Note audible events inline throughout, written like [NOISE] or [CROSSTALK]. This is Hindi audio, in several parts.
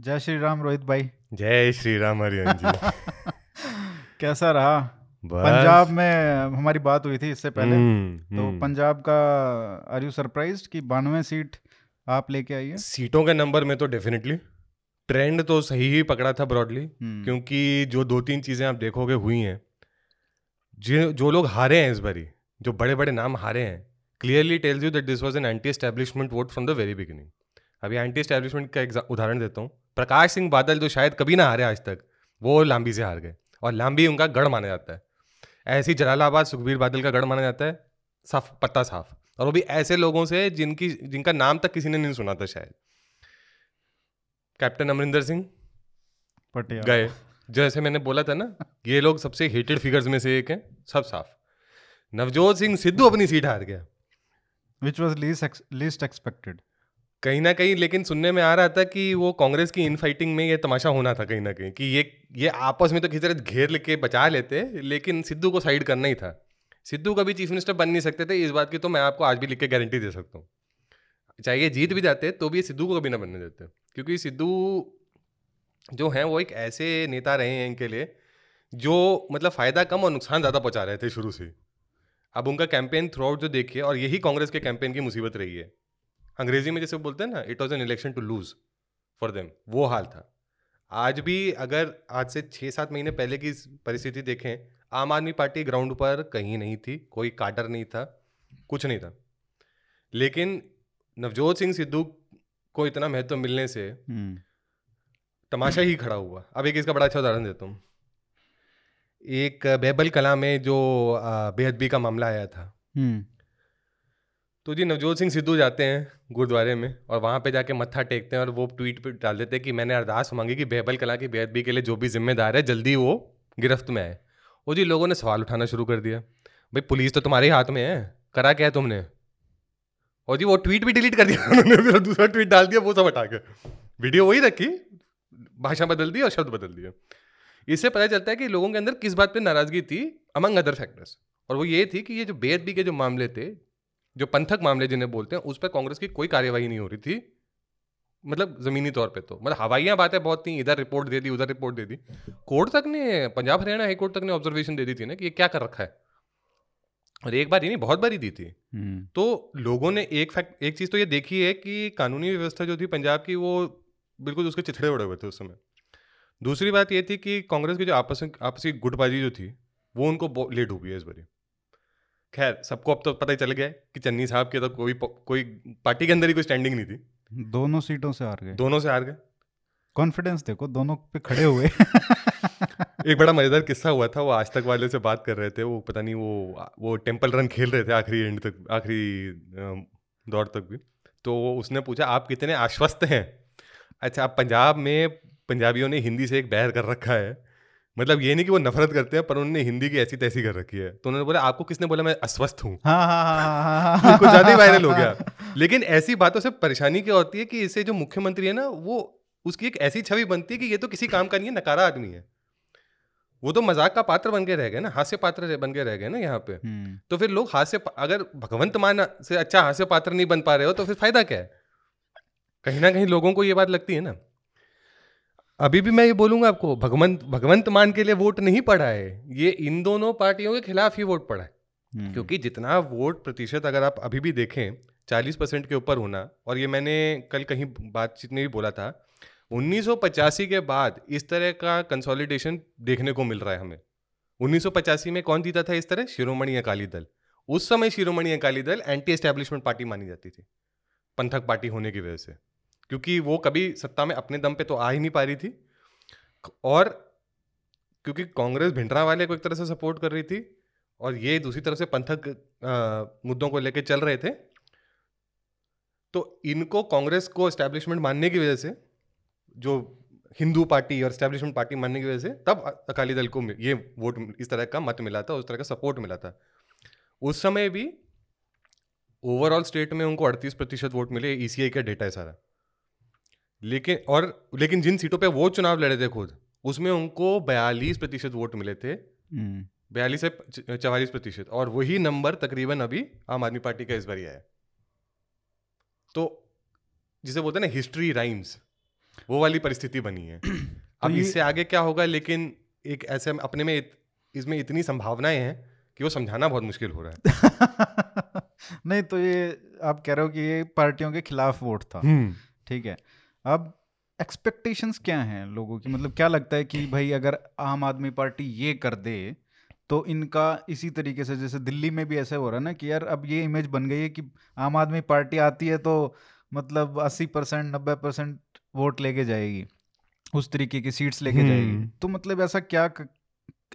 जय श्री राम रोहित भाई। जय श्री राम हरियन जी [LAUGHS] कैसा रहा? पंजाब में हमारी बात हुई थी इससे पहले। हम्म, तो हम्म। पंजाब का आर यू सरप्राइज़ कि बानवे सीट आप लेके आई है? सीटों के नंबर में तो डेफिनेटली ट्रेंड तो सही ही पकड़ा था ब्रॉडली हम्म, क्योंकि जो दो तीन चीज़ें आप देखोगे हुई हैं। जो जो लोग हारे हैं इस बारी जो बड़े बड़े नाम हारे हैं clearly tells you that this was an anti establishment vote from the very beginning अभी एंटी एस्टेब्लिशमेंट का उदाहरण देता हूँ। प्रकाश सिंह बादल जो शायद कभी ना हारे आज तक वो लांबी से हार गए और लांबी उनका गढ़ माना जाता है। ऐसे जलालाबाद सुखबीर बादल का गढ़ माना जाता है साफ़ पत्ता साफ़। और वो भी ऐसे लोगों से जिनकी जिनका नाम तक किसी ने नहीं सुना था शायद। कैप्टन अमरिंदर सिंह पटियाला। गए। जैसे मैंने बोला था ना ये लोग सबसे हेटेड फिगर्स में से एक हैं सब साफ़। नवजोत सिंह सिद्धू अपनी सीट हार गया। Which was least least expected कहीं ना कहीं लेकिन सुनने में आ रहा था कि वो कांग्रेस की इनफाइटिंग में ये तमाशा होना था कहीं ना कहीं, कि ये ये आपस में तो किसी तरह घेर लेके बचा लेते, लेकिन सिद्धू को साइड करना ही था। सिद्धू कभी चीफ मिनिस्टर बन नहीं सकते थे, इस बात की तो मैं आपको आज भी लिख के गारंटी दे सकता हूँ। चाहे ये जीत भी जाते तो भी सिद्धू को कभी ना बनने देते। क्योंकि सिद्धू जो हैं, वो एक ऐसे नेता रहे हैं इनके लिए, जो मतलब फ़ायदा कम और नुकसान ज़्यादा पहुँचा रहे थे शुरू से। अब उनका कैंपेन थ्रू आउट जो देखिए, और यही कांग्रेस के कैंपेन की मुसीबत रही है। अंग्रेज़ी में जैसे बोलते हैं ना it was an election to lose for them वो हाल था। आज भी अगर आज से छः सात महीने पहले की परिस्थिति देखें आम आदमी पार्टी ग्राउंड पर कहीं नहीं थी कोई काटर नहीं था कुछ नहीं था। लेकिन नवजोत सिंह सिद्धू को इतना महत्व मिलने से हम्म, तमाशा ही खड़ा हुआ। अब एक इसका बड़ा अच्छा उदाहरण देता हूँ। एक बैबल कला में जो बेहदबी का मामला आया था। हम्म, तो जी नवजोत सिंह सिद्धू जाते हैं गुरुद्वारे में और वहाँ पे जाके मत्था टेकते हैं और वो ट्वीट पे डाल देते हैं कि मैंने अरदास मांगी कि बेहबल कला की बेअदबी के लिए जो भी जिम्मेदार है, जल्दी वो गिरफ्त में आए। वो जी लोगों ने सवाल उठाना शुरू कर दिया, भाई पुलिस तो तुम्हारे हाथ में है, करा क्या है तुमने? और जी वो ट्वीट भी डिलीट कर दिया, [LAUGHS] उन्होंने दूसरा ट्वीट डाल दिया, वो सब हटा के। वीडियो वही रखी, भाषा बदल दी और शब्द बदल दिए। इससे पता चलता है कि लोगों के अंदर किस बात पर नाराज़गी थी अमंग अदर फैक्टर्स और वो ये थी कि ये जो बेअदबी के जो मामले थे जो पंथक मामले जिन्हें बोलते हैं उस पर कांग्रेस की कोई कार्यवाही नहीं हो रही थी। मतलब जमीनी तौर पे तो। मतलब हवाइयाँ बातें बहुत थी इधर रिपोर्ट दे दी उधर रिपोर्ट दे दी। कोर्ट तक ने पंजाब हरियाणा हाई कोर्ट तक ने ऑब्जर्वेशन दे दी थी ना कि ये क्या कर रखा है। और एक बार ही नहीं बहुत बार ही दी थी। हम्म, तो लोगों ने एक फैक्ट एक चीज़ तो ये देखी है कि कानूनी व्यवस्था जो थी पंजाब की वो बिल्कुल उसके चिथड़े उड़े हुए थे उस समय। दूसरी बात ये थी कि कांग्रेस की जो आपस आपसी गुटबाजी जो थी वो उनको लेट हुई है इस बारी। खैर सबको अब तो पता ही चल गया कि चन्नी साहब के तो कोई कोई पार्टी के अंदर ही कोई स्टैंडिंग नहीं थी। दोनों सीटों से हार गए। दोनों से हार गए। कॉन्फिडेंस देखो दोनों पे खड़े हुए। [LAUGHS] एक बड़ा मज़ेदार किस्सा हुआ था वो आज तक वाले से बात कर रहे थे वो पता नहीं वो वो टेंपल रन खेल रहे थे आखिरी एंड तक आखिरी दौर तक भी। तो उसने पूछा आप कितने आश्वस्त हैं? अच्छा आप पंजाब में पंजाबियों ने हिंदी से एक बैर कर रखा है। मतलब ये नहीं कि वो नफरत करते हैं पर उन्होंने हिंदी की ऐसी तैसी कर रखी है। तो उन्होंने बोला आपको किसने बोला मैं अस्वस्थ हूँ। हाँ हाँ हाँ कुछ ज़्यादा ही वायरल हो गया। लेकिन ऐसी बातों से परेशानी क्या होती है कि इससे जो मुख्यमंत्री है ना वो उसकी एक ऐसी छवि बनती है कि ये तो किसी काम का नहीं है नकारा आदमी है। वो तो मज़ाक का पात्र बन के रह गए ना हास्य पात्र बन के रह गए ना यहाँ पे। हम्म, तो फिर लोग हास्य अगर भगवंत मान से अच्छा हास्य पात्र नहीं बन पा रहे हो तो फिर फ़ायदा क्या है? कहीं ना कहीं लोगों को ये बात लगती है ना। अभी भी मैं ये बोलूँगा आपको भगवंत भगवंत मान के लिए वोट नहीं पड़ा है। ये इन दोनों पार्टियों के खिलाफ ही वोट पड़ा है। हम्म, क्योंकि जितना वोट प्रतिशत अगर आप अभी भी देखें चालीस परसेंट के ऊपर होना और ये मैंने कल कहीं बातचीत में भी बोला था 1985 के बाद इस तरह का कंसोलिडेशन देखने को मिल रहा है हमें। 1985 में कौन जीता था इस तरह? शिरोमणि अकाली दल। उस समय Shiromani Akali Dal anti establishment party मानी जाती थी पंथक पार्टी होने की वजह से। क्योंकि वो कभी सत्ता में अपने दम पे तो आ ही नहीं पा रही थी। और क्योंकि कांग्रेस भिंडरा वाले को एक तरह से सपोर्ट कर रही थी और ये दूसरी तरफ़ से पंथक मुद्दों को लेकर चल रहे थे। तो इनको कांग्रेस को एस्टेब्लिशमेंट मानने की वजह से, जो हिंदू पार्टी और एस्टेब्लिशमेंट पार्टी मानने की वजह से, तब अकाली दल को ये वोट इस तरह का मत मिला था उस तरह का सपोर्ट मिला था। उस समय भी ओवरऑल स्टेट में उनको 38 प्रतिशत वोट मिले ईसीआई का डेटा है सारा। लेकिन और लेकिन जिन सीटों पे वो चुनाव लड़े थे खुद उसमें उनको बयालीस प्रतिशत वोट मिले थे। हम्म, बयालीस से चवालीस प्रतिशत और वही नंबर तकरीबन अभी आम आदमी पार्टी का इस बार ही आया। तो जिसे बोलते हैं ना हिस्ट्री राइम्स वो वाली परिस्थिति बनी है। [CLEARS THROAT] अब इससे आगे क्या होगा लेकिन एक ऐसे अपने में इत, इसमें इतनी संभावनाएँ हैं कि वो समझाना बहुत मुश्किल हो रहा है। [LAUGHS] नहीं तो ये आप कह रहे हो कि ये पार्टियों के खिलाफ वोट था। ठीक है। अब एक्सपेक्टेशंस क्या हैं लोगों की? मतलब क्या लगता है कि भाई अगर आम आदमी पार्टी ये कर दे तो इनका इसी तरीके से जैसे दिल्ली में भी ऐसा हो रहा है ना कि यार अब ये इमेज बन गई है कि आम आदमी पार्टी आती है तो मतलब अस्सी परसेंट नब्बे परसेंट वोट लेके जाएगी उस तरीके की सीट्स लेके जाएगी। हम्म। तो मतलब ऐसा क्या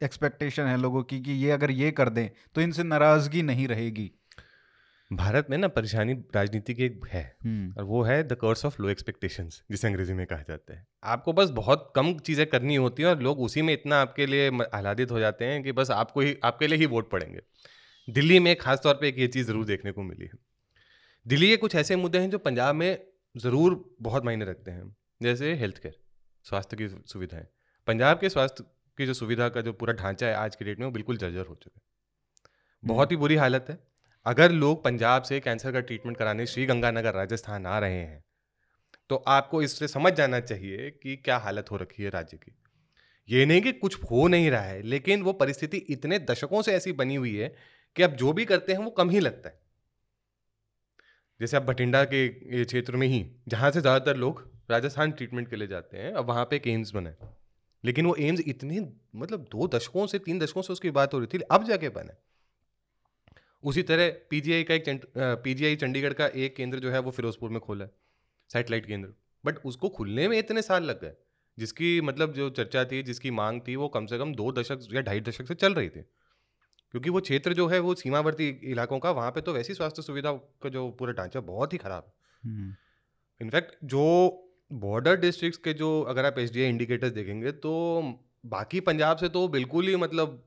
एक्सपेक्टेशन है लोगों की कि ये अगर ये कर दें तो इनसे नाराज़गी नहीं रहेगी? भारत में ना परेशानी राजनीति की एक है हम्म। और वो है the curse of low expectations जिसे अंग्रेज़ी में कहा जाता है। आपको बस बहुत कम चीज़ें करनी होती हैं और लोग उसी में इतना आपके लिए आह्लादित हो जाते हैं कि बस आपको ही आपके लिए ही वोट पड़ेंगे। दिल्ली में खास तौर पे एक ये चीज़ ज़रूर देखने को मिली है। दिल्ली के कुछ ऐसे मुद्दे हैं जो पंजाब में ज़रूर बहुत मायने रखते हैं जैसे हेल्थ केयर स्वास्थ्य की सुविधाएँ। पंजाब के स्वास्थ्य की जो सुविधा का जो पूरा ढांचा है आज की डेट में वो बिल्कुल जर्जर हो चुका है। बहुत ही बुरी हालत है। अगर लोग पंजाब से कैंसर का ट्रीटमेंट कराने श्री गंगानगर राजस्थान आ रहे हैं तो आपको इससे समझ जाना चाहिए कि क्या हालत हो रखी है राज्य की। ये नहीं कि कुछ हो नहीं रहा है, लेकिन वो परिस्थिति इतने दशकों से ऐसी बनी हुई है कि अब जो भी करते हैं वो कम ही लगता है। जैसे अब भटिंडा के क्षेत्र में ही, जहाँ से ज़्यादातर लोग राजस्थान ट्रीटमेंट के लिए जाते हैं, अब वहाँ पे एक एम्स बना है। लेकिन वो एम्स इतने मतलब दो दशकों से, तीन दशकों से उसकी बात हो रही थी, अब जाके बना है। उसी तरह पीजीआई का एक पीजीआई चंडीगढ़ का एक केंद्र जो है वो फिरोजपुर में खोला है सैटेलाइट केंद्र। बट उसको खुलने में इतने साल लग गए जिसकी मतलब जो चर्चा थी जिसकी मांग थी वो कम से कम दो दशक या ढाई दशक से चल रही थी। क्योंकि वो क्षेत्र जो है वो सीमावर्ती इलाकों का वहाँ पे तो वैसी स्वास्थ्य सुविधा का जो पूरा ढांचा बहुत ही खराब है। हम्म। इनफैक्ट जो बॉर्डर डिस्ट्रिक्ट्स के जो अगर आप एस इंडिकेटर्स देखेंगे तो बाकी पंजाब से तो बिल्कुल ही मतलब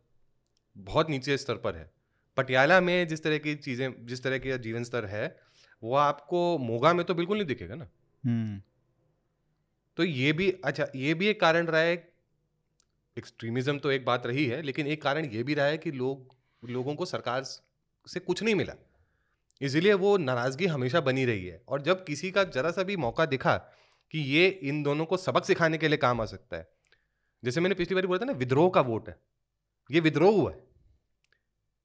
बहुत नीचे स्तर पर है। पटियाला में जिस तरह की चीज़ें जिस तरह का जीवन स्तर है वो आपको मोगा में तो बिल्कुल नहीं दिखेगा ना। हम्म। तो ये भी अच्छा ये भी एक कारण रहा है एक्सट्रीमिज्म तो एक बात रही है लेकिन एक कारण ये भी रहा है कि लोग लोगों को सरकार से कुछ नहीं मिला। इसीलिए वो नाराज़गी हमेशा बनी रही है और जब किसी का जरा सा भी मौका दिखा कि ये इन दोनों को सबक सिखाने के लिए काम आ सकता है जैसे मैंने पिछली बार बोला था ना विद्रोह का वोट है ये विद्रोह हुआ है।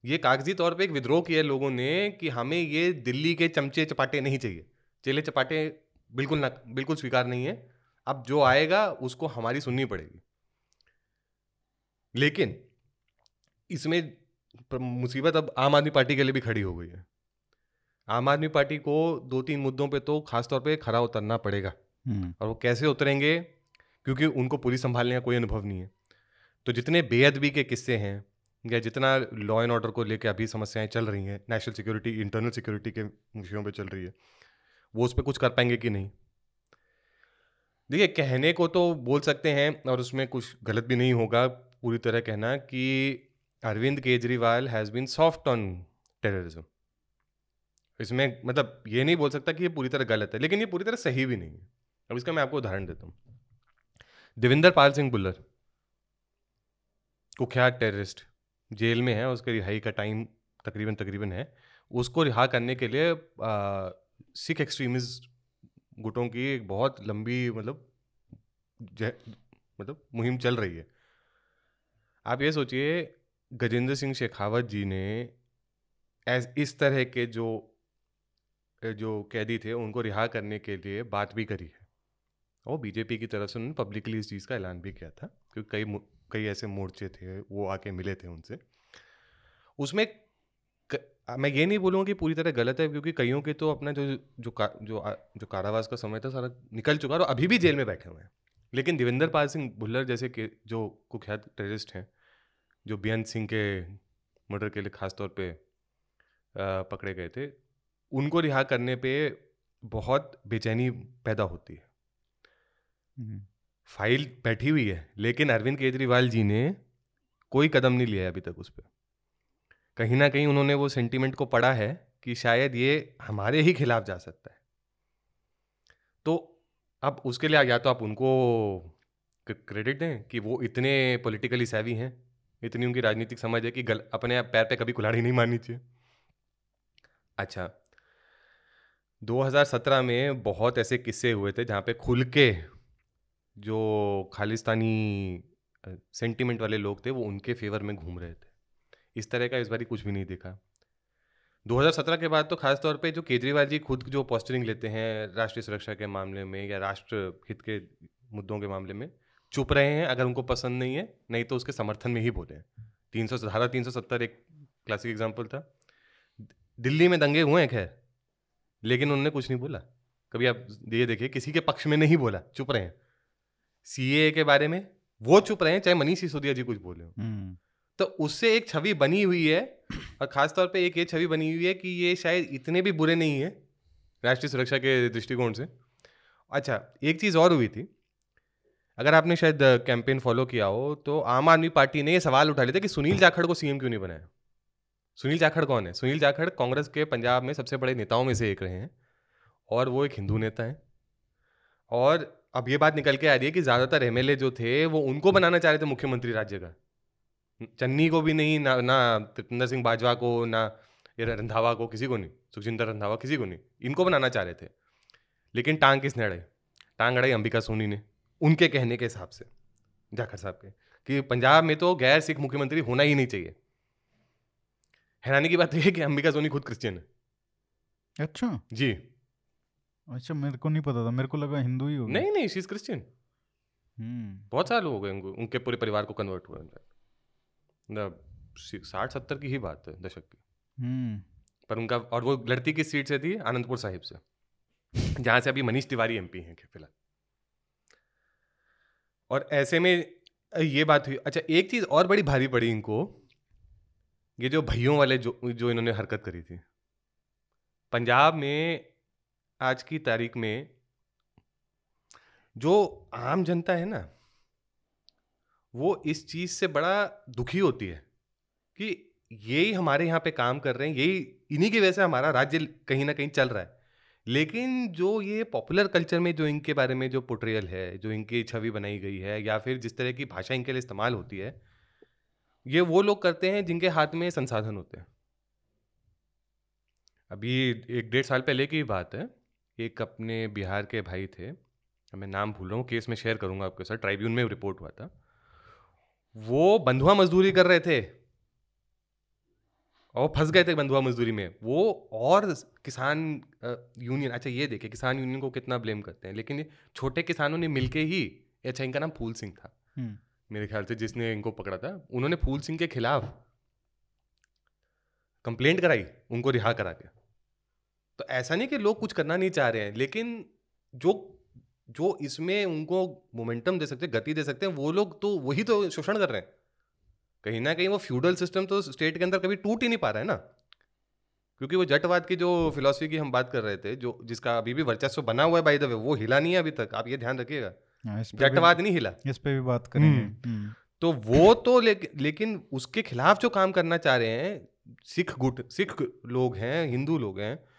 ये कागज़ी तौर पे एक विद्रोह किया है लोगों ने कि हमें ये दिल्ली के चमचे चपाटे नहीं चाहिए। चेले चपाटे बिल्कुल ना बिल्कुल स्वीकार नहीं है। अब जो आएगा उसको हमारी सुननी पड़ेगी। लेकिन इसमें मुसीबत अब आम आदमी पार्टी के लिए भी खड़ी हो गई है। आम आदमी पार्टी को दो तीन मुद्दों पे तो खास तौर पे खड़ा उतरना पड़ेगा। हम्म। और वो कैसे उतरेंगे? क्योंकि उनको पूरी संभालने का कोई अनुभव नहीं है। तो जितने बेअदबी के किस्से हैं या जितना लॉ एंड ऑर्डर को लेकर अभी समस्याएँ चल रही हैं नेशनल सिक्योरिटी इंटरनल सिक्योरिटी के विषयों पे चल रही है, वो उस पर कुछ कर पाएँगे कि नहीं? देखिए, कहने को तो बोल सकते हैं और उसमें कुछ गलत भी नहीं होगा, पूरी तरह कहना कि Arvind Kejriwal has been soft on terrorism इसमें मतलब ये नहीं बोल सकता कि ये पूरी तरह गलत है, लेकिन ये पूरी तरह सही भी नहीं है। अब इसका मैं आपको उदाहरण देता हूँ। देविंदर पाल सिंह बुल्लर, कुख्यात टेररिस्ट जेल में है, उसके रिहाई का टाइम तकरीबन तकरीबन है। उसको रिहा करने के लिए सिख एक्सट्रीमिस्ट गुटों की एक बहुत लंबी मतलब मतलब मुहिम चल रही है। आप ये सोचिए, गजेंद्र सिंह शेखावत जी ने एज इस तरह के जो जो कैदी थे, उनको रिहा करने के लिए बात भी करी है। और बीजेपी की तरफ़ से उन्होंने पब्लिकली इस चीज़ का ऐलान भी किया था, क्योंकि कई कई ऐसे मोर्चे थे वो आके मिले थे उनसे। उसमें क, मैं ये नहीं बोलूँगा कि पूरी तरह गलत है क्योंकि कईयों के तो अपना जो जो का, जो आ- जो कारावास का समय था सारा निकल चुका और अभी भी जेल में बैठे हुए हैं। लेकिन देवेंद्र पाल सिंह भुल्लर जैसे के जो कुख्यात टेररिस्ट हैं जो बेअंत सिंह के मर्डर के लिए खास तौर पे पकड़े गए थे उनको रिहा करने पे बहुत बेचैनी पैदा होती है। हम्म। फ़ाइल बैठी हुई है लेकिन अरविंद केजरीवाल जी ने कोई कदम नहीं लिया है अभी तक उस पर कहीं ना कहीं उन्होंने वो सेंटीमेंट को पढ़ा है कि शायद ये हमारे ही खिलाफ जा सकता है। तो अब उसके लिए या तो आप उनको क्रेडिट दें कि वो इतने पॉलिटिकली सैवी हैं इतनी उनकी राजनीतिक समझ है कि गल, अपने आप पैर पे कभी कुल्हाड़ी नहीं मारनी चाहिए। अच्छा 2017 में बहुत ऐसे किस्से हुए थे जहाँ पे खुल के जो खालिस्तानी सेंटिमेंट वाले लोग थे, वो उनके फेवर में घूम रहे थे। इस तरह का इस बारी कुछ भी नहीं देखा। 2017 के बाद तो खास तौर पे जो केजरीवाल जी खुद जो पोस्टरिंग लेते हैं राष्ट्रीय सुरक्षा के मामले में या राष्ट्र हित के मुद्दों के मामले में, चुप रहे हैं, अगर उनको पसंद नहीं है, नहीं तो उसके समर्थन में ही बोले तीन सौ, धारा तीन सौ सत्तर एक क्लासिक एग्ज़ाम्पल था। दिल्ली में दंगे हुए हैं, खैर, लेकिन उन्होंने कुछ नहीं बोला। कभी आप ये देखिए, किसी के पक्ष में नहीं बोला, चुप रहे हैं। सी के बारे में वो चुप रहे हैं चाहे मनीष सिसोदिया जी कुछ बोले हम्म। तो उससे एक छवि बनी हुई है और ख़ास तौर पे एक ये छवि बनी हुई है कि ये शायद इतने भी बुरे नहीं है राष्ट्रीय सुरक्षा के दृष्टिकोण से। अच्छा एक चीज़ और हुई थी। अगर आपने शायद कैंपेन फॉलो किया हो तो आम आदमी पार्टी ने ये सवाल उठा लिया था कि सुनील जाखड़ को सीएम क्यों नहीं बनाया? सुनील जाखड़ कौन है? सुनील जाखड़ कांग्रेस के पंजाब में सबसे बड़े नेताओं में से एक रहे हैं और वो एक हिंदू नेता हैं। और अब ये बात निकल के आ रही है कि ज़्यादातर एमएलए जो थे वो उनको बनाना चाह रहे थे मुख्यमंत्री राज्य का। चन्नी को भी नहीं ना ना त्रिपेंद्र सिंह बाजवा को ना ये रंधावा को किसी को नहीं सुखजिंदर रंधावा किसी को नहीं इनको बनाना चाह रहे थे। लेकिन टांग किसने अड़ाई? टांग अड़ाई अंबिका सोनी ने उनके कहने के हिसाब से जाखड़ साहब के कि पंजाब में तो गैर सिख मुख्यमंत्री होना ही नहीं चाहिए। हैरानी की बात यह है कि अंबिका सोनी खुद क्रिश्चियन है। अच्छा। जी। अच्छा मेरे को नहीं पता था मेरे को लगा हिंदू ही होगा नहीं नहीं शी इज़ क्रिश्चियन बहुत साल हो गए उनके पूरे परिवार को कन्वर्ट हुए साठ सत्तर की ही बात है दशक की। हम्म। पर उनका और वो लड़ती किस सीट से थी? आनंदपुर साहिब से। जहाँ से अभी मनीष तिवारी एमपी हैं फ़िलहाल। और ऐसे में ये बात हुई। अच्छा एक चीज़ और बड़ी भारी पड़ी इनको ये जो भैयों वाले जो जो इन्होंने हरकत करी थी। पंजाब में आज की तारीख में जो आम जनता है ना, वो इस चीज़ से बड़ा दुखी होती है कि यही हमारे यहाँ पे काम कर रहे हैं, यही इन्हीं की वजह से हमारा राज्य कहीं ना कहीं चल रहा है। लेकिन जो ये पॉपुलर कल्चर में जो इनके बारे में जो पोट्रियल है, जो इनकी छवि बनाई गई है, या फिर जिस तरह की भाषा इनके लिए इस्तेमाल होती है, ये वो लोग करते हैं जिनके हाथ में संसाधन होते हैं। अभी एक डेढ़ साल पहले की बात है। एक अपने बिहार के भाई थे। मैं नाम भूल रहा हूँ केस में शेयर करूँगा आपके साथ। ट्राइब्यून में रिपोर्ट हुआ था। वो बंधुआ मजदूरी कर रहे थे। और फंस गए थे बंधुआ मजदूरी में। वो और किसान यूनियन अच्छा ये देखे किसान यूनियन को कितना ब्लेम करते हैं। लेकिन ये छोटे किसानों ने मिलके ही अच्छा इनका नाम फूल सिंह था। हम्म। मेरे ख्याल से जिसने इनको पकड़ा था। उन्होंने फूल सिंह के खिलाफ कंप्लेंट कराई उनको रिहा करा के। तो ऐसा नहीं कि लोग कुछ करना नहीं चाह रहे हैं लेकिन जो जो इसमें उनको मोमेंटम दे सकते हैं गति दे सकते हैं वो लोग तो वही तो शोषण कर रहे हैं। कहीं ना कहीं वो फ्यूडल सिस्टम तो स्टेट के अंदर कभी टूट ही नहीं पा रहा है ना। क्योंकि वो जटवाद की जो फिलोसफी की हम बात कर रहे थे जो जिसका अभी भी वर्चस्व बना हुआ है बाई द वे वो हिला नहीं है अभी तक आप ये ध्यान रखिएगा। हाँ, जटवाद नहीं हिला। इस पे भी बात करेंगे। हम्म। हम्म। तो वो तो ले, लेकिन उसके खिलाफ जो काम करना चाह रहे हैं सिख गुट सिख लोग हैं हिंदू लोग हैं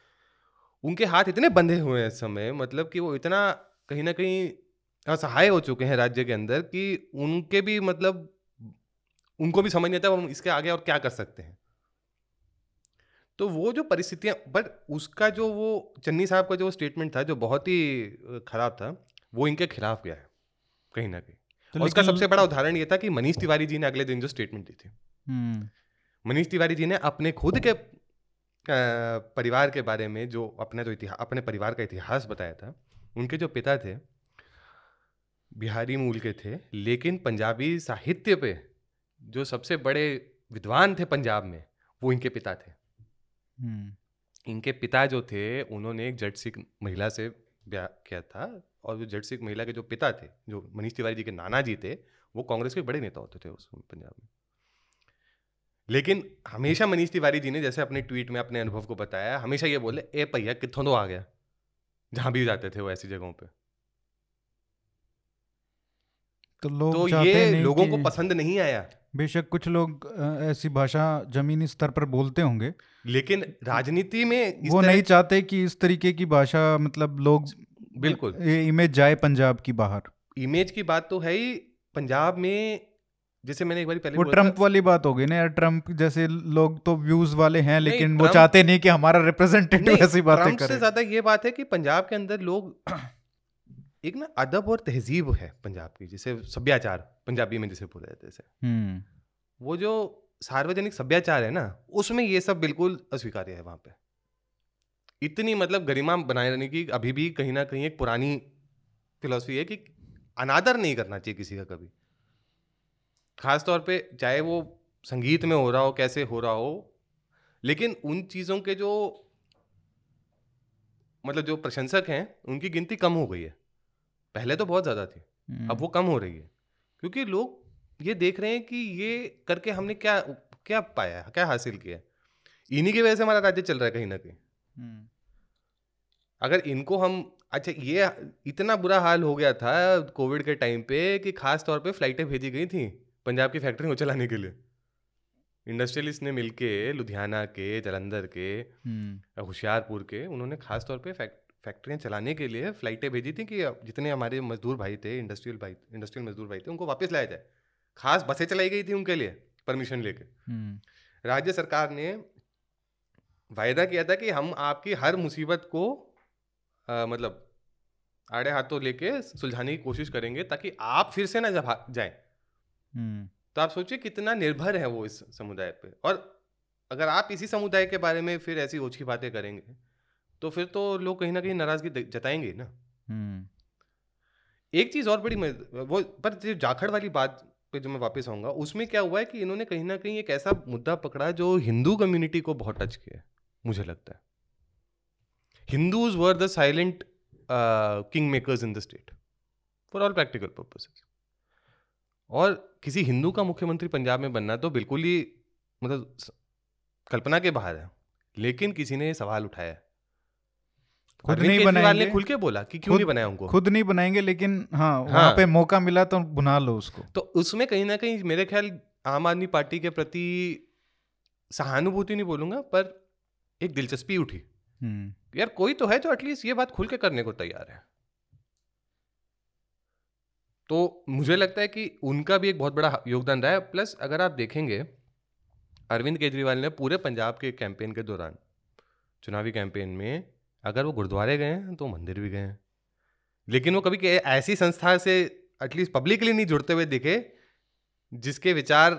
उनके हाथ इतने बंधे हुए हैं इस समय मतलब कि वो इतना कहीं ना कहीं असहाय हो चुके हैं राज्य के अंदर कि उनके भी मतलब उनको भी समझ नहीं आता हम इसके आगे और क्या कर सकते हैं। तो वो जो परिस्थितियाँ बट उसका जो वो चन्नी साहब का जो स्टेटमेंट था जो बहुत ही खराब था वो इनके खिलाफ गया है कहीं ना कहीं। तो और उसका सबसे बड़ा उदाहरण ये था कि मनीष तिवारी जी ने अगले दिन जो स्टेटमेंट दी थी। हम्म। मनीष तिवारी जी ने अपने खुद के परिवार के बारे में जो अपने जो इतिहास अपने परिवार का इतिहास बताया था उनके जो पिता थे बिहारी मूल के थे लेकिन पंजाबी साहित्य पे जो सबसे बड़े विद्वान थे पंजाब में वो इनके पिता थे हम्म। इनके पिता जो थे उन्होंने एक जट सिख महिला से ब्याह किया था और जो जट सिख महिला के जो पिता थे जो मनीष तिवारी जी के नाना जी थे वो कांग्रेस के बड़े नेता होते थे उस पंजाब में लेकिन हमेशा मनीष तिवारी जी ने जैसे अपने ट्वीट में अपने अनुभव को बताया हमेशा ये बोले ए भैया कितों तो आ गया? जहाँ भी जाते थे वो ऐसी जगहों पे. तो लोग तो ये लोगों को पसंद नहीं आया। बेशक कुछ लोग ऐसी भाषा जमीनी स्तर पर बोलते होंगे। लेकिन राजनीति में वो नहीं चाहते कि इस तरीके की भाषा मतलब लोग बिल्कुल। ये इमेज जाए पंजाब की बाहर। इमेज की बात तो है ही पंजाब में जैसे मैंने एक बार पहले वो ट्रंप वाली बात हो गई ना यार ट्रंप जैसे लोग तो व्यूज़ वाले हैं लेकिन वो चाहते नहीं कि हमारा रिप्रेजेंटेटिव ऐसी बातें करे से ज़्यादा ये बात है कि पंजाब के अंदर लोग [CLEARS THROAT] एक ना अदब और तहजीब है पंजाब की जिसे सभ्याचार पंजाबी में जिसे बोला जाता है हम्म। वो जो सार्वजनिक सभ्याचार है ना उसमें ये सब बिल्कुल अस्वीकार्य है वहाँ पे। इतनी मतलब गरिमा बनाए रहने की अभी भी कहीं ना कहीं एक पुरानी फिलोसफी है कि अनादर नहीं करना चाहिए किसी का कभी। खास तौर पे चाहे वो संगीत में हो रहा हो कैसे हो रहा हो लेकिन उन चीज़ों के जो मतलब जो प्रशंसक हैं उनकी गिनती कम हो गई है। पहले तो बहुत ज़्यादा थी हम्म। अब वो कम हो रही है। क्योंकि लोग ये देख रहे हैं कि ये करके हमने क्या क्या पाया क्या हासिल किया। इन्हीं की वजह से हमारा राज्य चल रहा है कहीं ना कहीं। हम्म, अगर इनको हम अच्छा ये इतना बुरा हाल हो गया था कोविड के टाइम पे कि खास तौर पे फ्लाइटें भेजी गई थी। पंजाब की फैक्ट्री को चलाने के लिए। इंडस्ट्रियलिस्ट ने मिलके लुधियाना के जलंधर के हम्म, होशियारपुर के उन्होंने खास तौर पे फैक्ट फैक्ट्रियाँ चलाने के लिए फ्लाइटें भेजी थी कि जितने हमारे मजदूर भाई थे इंडस्ट्रियल भाई इंडस्ट्रियल मजदूर भाई थे उनको वापस लाया जाए। खास बसें चलाई गई थी उनके लिए परमिशन लेके। हम्म, राज्य सरकार ने वायदा किया था कि हम आपकी हर मुसीबत को अ, मतलब आड़े हाथों लेके सुलझाने की कोशिश करेंगे ताकि आप फिर से ना जाएँ। तो आप सोचिए कितना निर्भर है वो इस समुदाय पे। और अगर आप इसी समुदाय के बारे में फिर ऐसी ओछी बातें करेंगे तो फिर तो लोग कहीं ना कहीं नाराज़गी जताएँगे ना। हम्म, एक चीज़ और बड़ी वो पर जो जाखड़ वाली बात पे जो मैं वापस आऊँगा उसमें क्या हुआ है कि इन्होंने कहीं ना कहीं एक ऐसा मुद्दा पकड़ा जो हिंदू कम्युनिटी को बहुत टच किया मुझे लगता है। Hindus were the silent king makers in the state for all practical purposes. और किसी हिंदू का मुख्यमंत्री पंजाब में बनना तो बिल्कुल ही मतलब कल्पना के बाहर है। लेकिन किसी ने ये सवाल उठाया। खुद नहीं ने बनाएँगे। खुल के बोला कि क्यों नहीं बनाया उनको? खुद नहीं बनाएँगे लेकिन हाँ हाँ। वहाँ। पे मौका मिला तो बुना लो उसको। तो उसमें कहीं ना कहीं मेरे ख्याल आम आदमी पार्टी के प्रति सहानुभूति नहीं बोलूँगा पर एक दिलचस्पी उठी। हम्म, यार कोई तो है जो एटलीस्ट ये बात खुल के करने को तैयार है। तो मुझे लगता है कि उनका भी एक बहुत बड़ा योगदान रहा है। प्लस अगर आप देखेंगे अरविंद केजरीवाल ने पूरे पंजाब के कैंपेन के दौरान चुनावी कैंपेन में अगर वो गुरुद्वारे गए हैं तो मंदिर भी गए हैं। लेकिन वो कभी ऐसी संस्था से एटलीस्ट पब्लिकली नहीं जुड़ते हुए दिखे जिसके विचार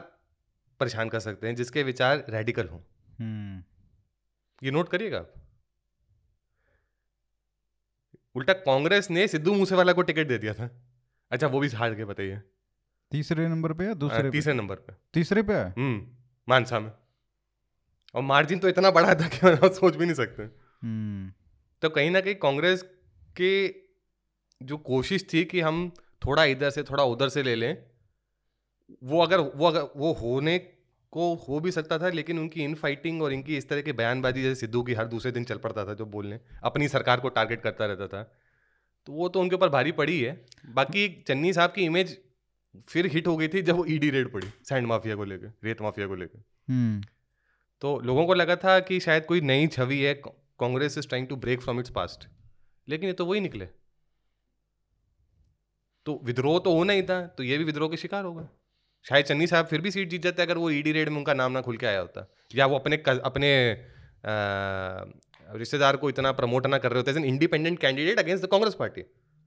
परेशान कर सकते हैं जिसके विचार रेडिकल हों। हम्म, ये नोट करिएगा आप। उल्टा कांग्रेस ने सिद्धू मूसेवाला को टिकट दे दिया था। अच्छा वो भी हार के बताइए। तीसरे नंबर पे या दूसरे तीसरे नंबर पे। तीसरे पे है हम्म मानसा में। और मार्जिन तो इतना बड़ा था कि आप सोच भी नहीं सकते। हम्म, तो कहीं ना कहीं कांग्रेस के जो कोशिश थी कि हम थोड़ा इधर से थोड़ा उधर से ले लें वो अगर वो अगर वो होने को हो भी सकता था लेकिन उनकी इन फाइटिंग और इनकी इस तरह की बयानबाजी जैसे सिद्धू की हर दूसरे दिन चल पड़ता था जो बोलने अपनी सरकार को टारगेट करता रहता था। तो वो तो उनके ऊपर भारी पड़ी है बाकी चन्नी साहब की इमेज फिर हिट हो गई थी जब वो ईडी रेड पड़ी सैंड माफिया को लेकर रेत माफिया को लेकर हम्म, तो लोगों को लगा था कि शायद कोई नई छवि है Congress is trying to break from its past लेकिन ये तो वही निकले। तो विद्रोह तो होना ही था तो ये भी विद्रोह के शिकार हो गए। शायद चन्नी साहब फिर भी सीट जीत जाते अगर वो ईडी रेड में उनका नाम ना खुल के आया होता। या वो अपने अपने रिश्तेदार को इतना प्रमोट ना कर रहे होते as an independent candidate against the Congress party.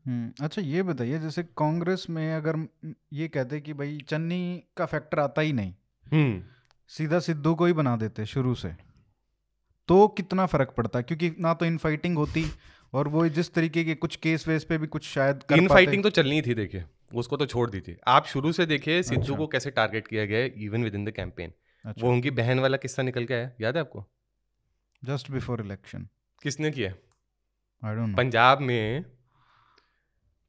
हम्म, अच्छा ये बताइए जैसे कांग्रेस में अगर ये कहते कि भाई चन्नी का फैक्टर आता ही नहीं हम्म। सीधा सिद्धू को ही बना देते शुरू से तो कितना फ़र्क पड़ता? क्योंकि ना तो इन फाइटिंग होती और वो जिस तरीके के कुछ केस वेस पे भी कुछ शायद कर इन फाइटिंग तो चलनी थी देखिए उसको तो छोड़ दी थी। आप शुरू से देखिए सिद्धू अच्छा। को कैसे टारगेट किया गया है even with in the campaign अच्छा। वो उनकी बहन वाला किस्सा निकल के आया याद है आपको? जस्ट बिफोर इलेक्शन किसने किया? आई डोंट नो पंजाब में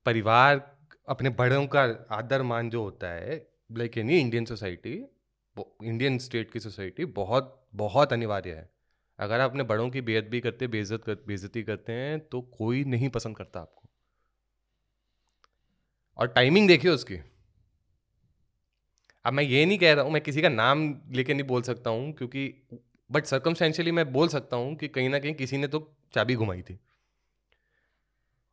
परिवार अपने बड़ों का आदर मान जो होता है like any Indian society Indian state की सोसाइटी बहुत बहुत अनिवार्य है। अगर आप अपने बड़ों की बेअदबी करते बेइज्जत कर बेइज्जती करते हैं तो कोई नहीं पसंद करता आपको। और टाइमिंग देखिए उसकी। अब मैं ये नहीं कह रहा हूँ मैं किसी का नाम लेके नहीं बोल सकता हूँ क्योंकि बट सर्कमस्टेंशियली मैं बोल सकता हूँ कि कहीं ना कहीं किसी ने तो चाबी घुमाई थी।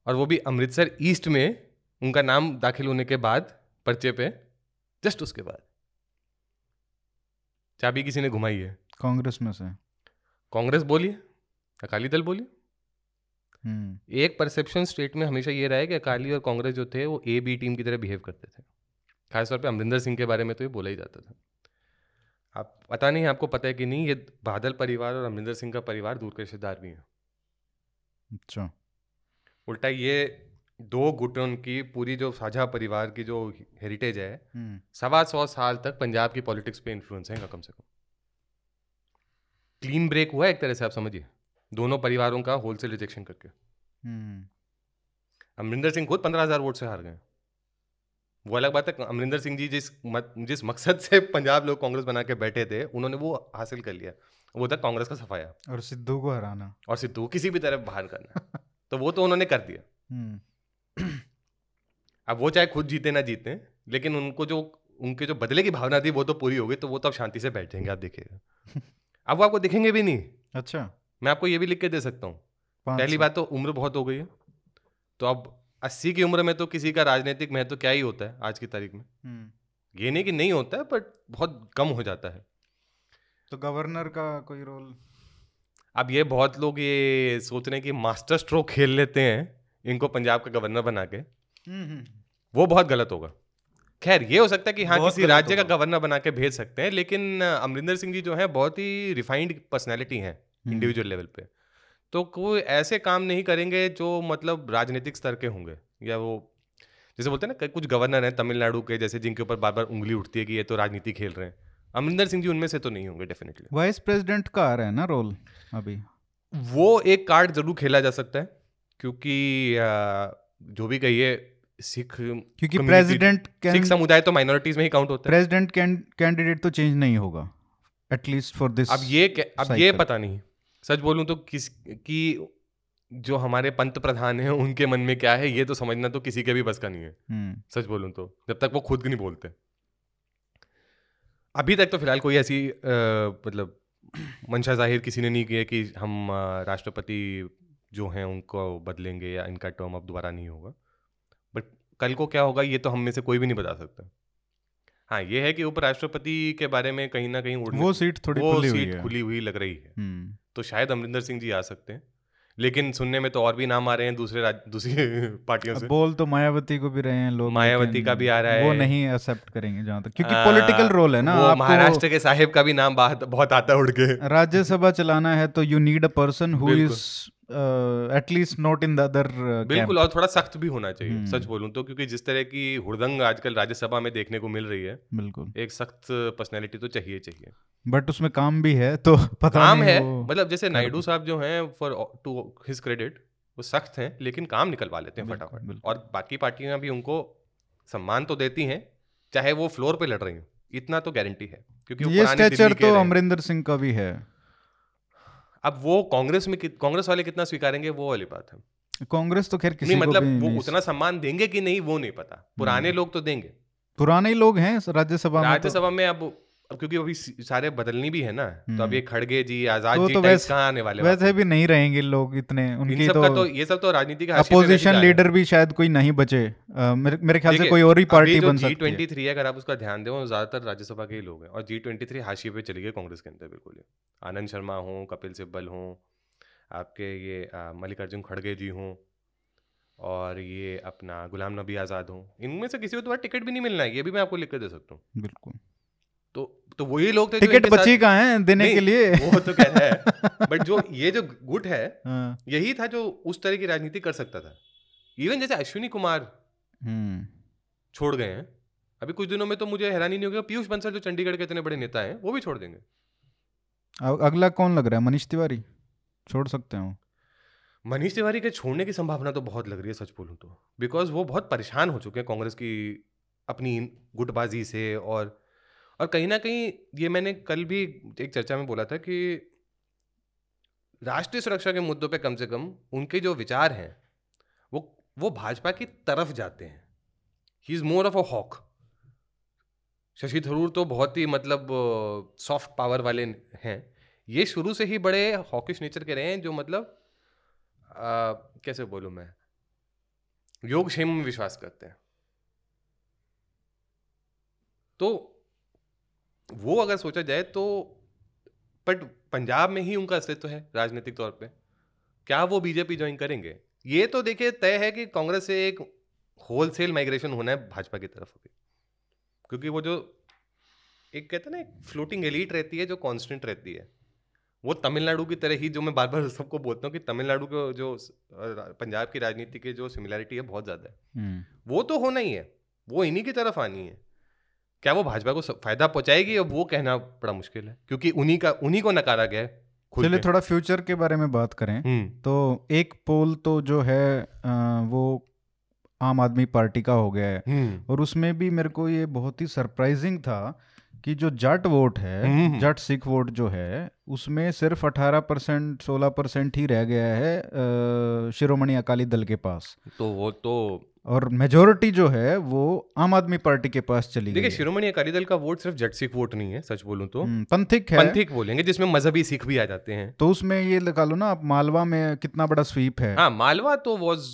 और वो भी अमृतसर ईस्ट में उनका नाम दाखिल होने के बाद पर्चे पे जस्ट उसके बाद। चाबी किसी ने घुमाई है। कांग्रेस में से। कांग्रेस बोलिए अकाली दल बोलिए हम्म। एक परसेप्शन स्टेट में हमेशा ये रहा है कि अकाली और कांग्रेस जो थे वो ए बी टीम की तरह बिहेव करते थे। खासतौर पर अमरिंदर सिंह के बारे में तो ये बोला ही जाता था। आप पता नहीं आपको पता है कि नहीं ये बादल परिवार और अमरिंदर सिंह का परिवार दूर के रिश्तेदार भी हैं। अच्छा। उल्टा ये दो गुटों की पूरी जो साझा परिवार की जो हेरिटेज है हम्म। सवा सौ साल तक पंजाब की पॉलिटिक्स पे इन्फ्लुएंस है कम से कम। क्लीन ब्रेक हुआ एक तरह से आप समझिए दोनों परिवारों का होलसेल रिजेक्शन करके। हम्म। अमरिंदर सिंह खुद पंद्रह हज़ार वोट से हार गए। वो अलग बात है अमरिंदर सिंह जी जिस मत, जिस मकसद से पंजाब लोग कांग्रेस बना के बैठे थे उन्होंने वो हासिल कर लिया। वो था कांग्रेस का सफाया। और सिद्धू को हराना। और सिद्धू किसी भी तरह बाहर करना। [LAUGHS] तो वो तो उन्होंने कर दिया। हम्म। [CLEARS THROAT] अब वो चाहे खुद जीते ना जीते लेकिन उनको जो उनके जो बदले की भावना थी वो तो पूरी हो गई तो वो तो अब शांति से बैठ जाएँगे आप देखिएगा। [LAUGHS] अब वो आपको दिखेंगे भी नहीं। अच्छा। मैं आपको ये भी लिख के दे सकता हूँ। पहली बात तो उम्र बहुत हो गई है। तो अब अस्सी की उम्र में तो किसी का राजनीतिक महत्व तो क्या ही होता है आज की तारीख में? हम्म। ये नहीं कि नहीं होता है बट बहुत कम हो जाता है। तो गवर्नर का कोई रोल? अब ये बहुत लोग ये सोच रहे हैं कि मास्टर स्ट्रोक खेल लेते हैं इनको पंजाब का गवर्नर बना के। हम्म, हम्म। वो बहुत गलत होगा। खैर ये हो सकता है कि हाँ किसी राज्य का गवर्नर बना के भेज सकते हैं लेकिन अमरिंदर सिंह जी जो है बहुत ही रिफाइंड पर्सनैलिटी हैं इंडिविजुअल लेवल पे। तो कोई ऐसे काम नहीं करेंगे जो मतलब राजनीतिक स्तर के होंगे या वो जैसे बोलते हैं ना कुछ गवर्नर हैं तमिलनाडु के जैसे जिनके ऊपर बार बार उंगली उठती है कि ये तो राजनीति खेल रहे हैं। अमरिंदर सिंह जी उनमें से तो नहीं होंगे डेफिनेटली वाइस प्रेसिडेंट का आ रहा है ना रोल अभी? वो एक कार्ड ज़रूर खेला जा सकता है क्योंकि जो भी कहिए सिख क्योंकि प्रेसिडेंट सिख समुदाय तो माइनॉरिटीज में ही काउंट होता है। प्रेसिडेंट कैंडिडेट तो चेंज नहीं होगा एटलीस्ट फॉर दिस अब ये अब ये पता नहीं। सच बोलूँ तो किस की जो हमारे पंत प्रधान हैं उनके मन में क्या है ये तो समझना तो किसी के भी बस का नहीं है। हम्म। सच बोलूँ तो जब तक वो खुद नहीं बोलते। अभी तक तो फ़िलहाल कोई ऐसी मतलब मंशा ज़ाहिर किसी ने नहीं किया कि हम राष्ट्रपति जो हैं उनको बदलेंगे या इनका टर्म अब दोबारा नहीं होगा। बट कल को क्या होगा ये तो हम में से कोई भी नहीं बता सकता। हाँ ये है कि उपराष्ट्रपति के बारे में कहीं ना कहीं वो सीट थोड़ी वो खुली सीट हुई खुली हुई लग रही है। हम्म। तो शायद अमरिंदर सिंह जी आ सकते हैं। लेकिन सुनने में तो और भी नाम आ रहे हैं दूसरे दूसरी [LAUGHS] पार्टियों से। बोल तो मायावती को भी रहे हैं लोग मायावती का भी आ रहा है। वो नहीं एक्सेप्ट करेंगे जहाँ तक क्योंकि पॉलिटिकल रोल है ना वो महाराष्ट्र के साहिब का भी नाम बहुत आता है उड़ के। राज्यसभा चलाना है तो you need a person who is at least not in the other बिल्कुल और थोड़ा सख्त भी होना चाहिए hmm. सच बोलूँ तो क्योंकि जिस तरह की हुड़दंग आजकल राज्यसभा में देखने को मिल रही है बिल्कुल। एक सख्त पर्सनैलिटी तो चाहिए चाहिए। बट उसमें काम भी है तो [LAUGHS] पता काम है मतलब जैसे नायडू साहब जो हैं फॉर टू हिज क्रेडिट वो सख्त हैं लेकिन काम निकलवा लेते हैं फटाफट। और बाकी पार्टियाँ भी उनको सम्मान तो देती हैं चाहे वो फ्लोर पे लड़ रही हूँ इतना तो गारंटी है क्योंकि ये स्ट्रेचर तो अमरिंदर सिंह का भी है। अब वो कांग्रेस में कांग्रेस वाले कितना स्वीकारेंगे वो वाली बात है कांग्रेस तो खैर किसी नहीं मतलब वो उतना सम्मान देंगे कि नहीं वो नहीं पता पुराने हम्म। लोग तो देंगे पुराने लोग हैं राज्यसभा में तो। राज्यसभा में अब अब क्योंकि अभी सारे बदलनी भी है ना तो अब ये हम्म। खड़गे जी आज़ाद तो जी तो वैसे, कहाँ आने वाले वैसे भी नहीं रहेंगे लोग इतने उनकी तो, तो ये सब तो राजनीति का अपोजिशन लीडर भी शायद कोई नहीं बचे। आ, मेरे, मेरे ख्याल से कोई और ही पार्टी बन सकती है। जी ट्वेंटी थ्री अगर आप उसका ध्यान दें ज़्यादातर राज्यसभा के ही लोग हैं और जी ट्वेंटी थ्री हाशिए पे चली गई कांग्रेस के अंदर बिल्कुल आनंद शर्मा हो कपिल सिब्बल हो आपके ये मल्लिकार्जुन खड़गे जी हों और ये अपना गुलाम नबी आज़ाद हों इनमें से किसी को तो टिकट भी नहीं मिलना है ये भी मैं आपको लिख कर दे सकता हूँ। बिल्कुल। तो तो वही लोग थे टिकट बची कहाँ है देने के लिए? वो तो कह रहा है। [LAUGHS] बट जो ये जो गुट है हाँ। यही था जो उस तरह की राजनीति कर सकता था। इवन जैसे अश्विनी कुमार हम्म। छोड़ गए हैं अभी कुछ दिनों में तो मुझे हैरानी नहीं होगी पीयूष बंसल जो चंडीगढ़ के इतने बड़े नेता हैं वो भी छोड़ देंगे। अगला कौन लग रहा है? मनीष तिवारी? छोड़ सकते हो। मनीष तिवारी के छोड़ने की संभावना तो बहुत लग रही है सच बोलूँ तो। बिकॉज़ वो बहुत परेशान हो चुके हैं कांग्रेस की अपनी गुटबाजी से और और कहीं ना कहीं ये मैंने कल भी एक चर्चा में बोला था कि राष्ट्रीय सुरक्षा के मुद्दों पे कम से कम उनके जो विचार हैं वो वो भाजपा की तरफ़ जाते हैं। He is more of a hawk Shashi Tharoor तो बहुत ही मतलब सॉफ्ट पावर वाले हैं। ये शुरू से ही बड़े हॉकिश नेचर के रहे हैं जो मतलब आ, कैसे बोलूँ मैं? योगक्षेम में विश्वास करते हैं। तो वो अगर सोचा जाए तो बट पंजाब में ही उनका अस्तित्व है राजनीतिक तौर पे। क्या वो बीजेपी ज्वाइन करेंगे? ये तो देखिए तय है कि कांग्रेस से एक होलसेल माइग्रेशन होना है भाजपा की तरफ़ अभी क्योंकि वो जो एक कहते हैं ना एक फ्लोटिंग एलिट रहती है जो कांस्टेंट रहती है। वो तमिलनाडु की तरह ही जो मैं बार बार सबको बोलता हूँ कि तमिलनाडु के जो पंजाब की राजनीति के जो सिमिलैरिटी है बहुत ज़्यादा है। हम्म। वो तो होना ही है। वो इन्हीं की तरफ़ आनी है। क्या वो भाजपा को फ़ायदा पहुंचाएगी अब वो कहना बड़ा मुश्किल है क्योंकि उन्हीं का उन्हीं को नकारा गया है चलिए थोड़ा फ्यूचर के बारे में बात करें हम्म। तो एक पोल तो जो है वो आम आदमी पार्टी का हो गया है हम्म। और उसमें भी मेरे को ये बहुत ही सरप्राइजिंग था कि जो जट वोट है हम्म। जट सिख वोट जो है उसमें सिर्फ़ 18 परसेंट सोलह परसेंट ही रह गया है शिरोमणि अकाली दल के पास। तो वो तो और मेजोरिटी जो है वो आम आदमी पार्टी के पास चली देखिए शिरोमणि अकाली दल का वोट सिर्फ़ जट सिख वोट नहीं है सच बोलूँ तो। हम्म, पंथिक है। पंथिक बोलेंगे जिसमें मजहबी सिख भी आ जाते हैं। तो उसमें ये लगा लो ना आप मालवा में कितना बड़ा स्वीप है? हाँ मालवा तो वॉज़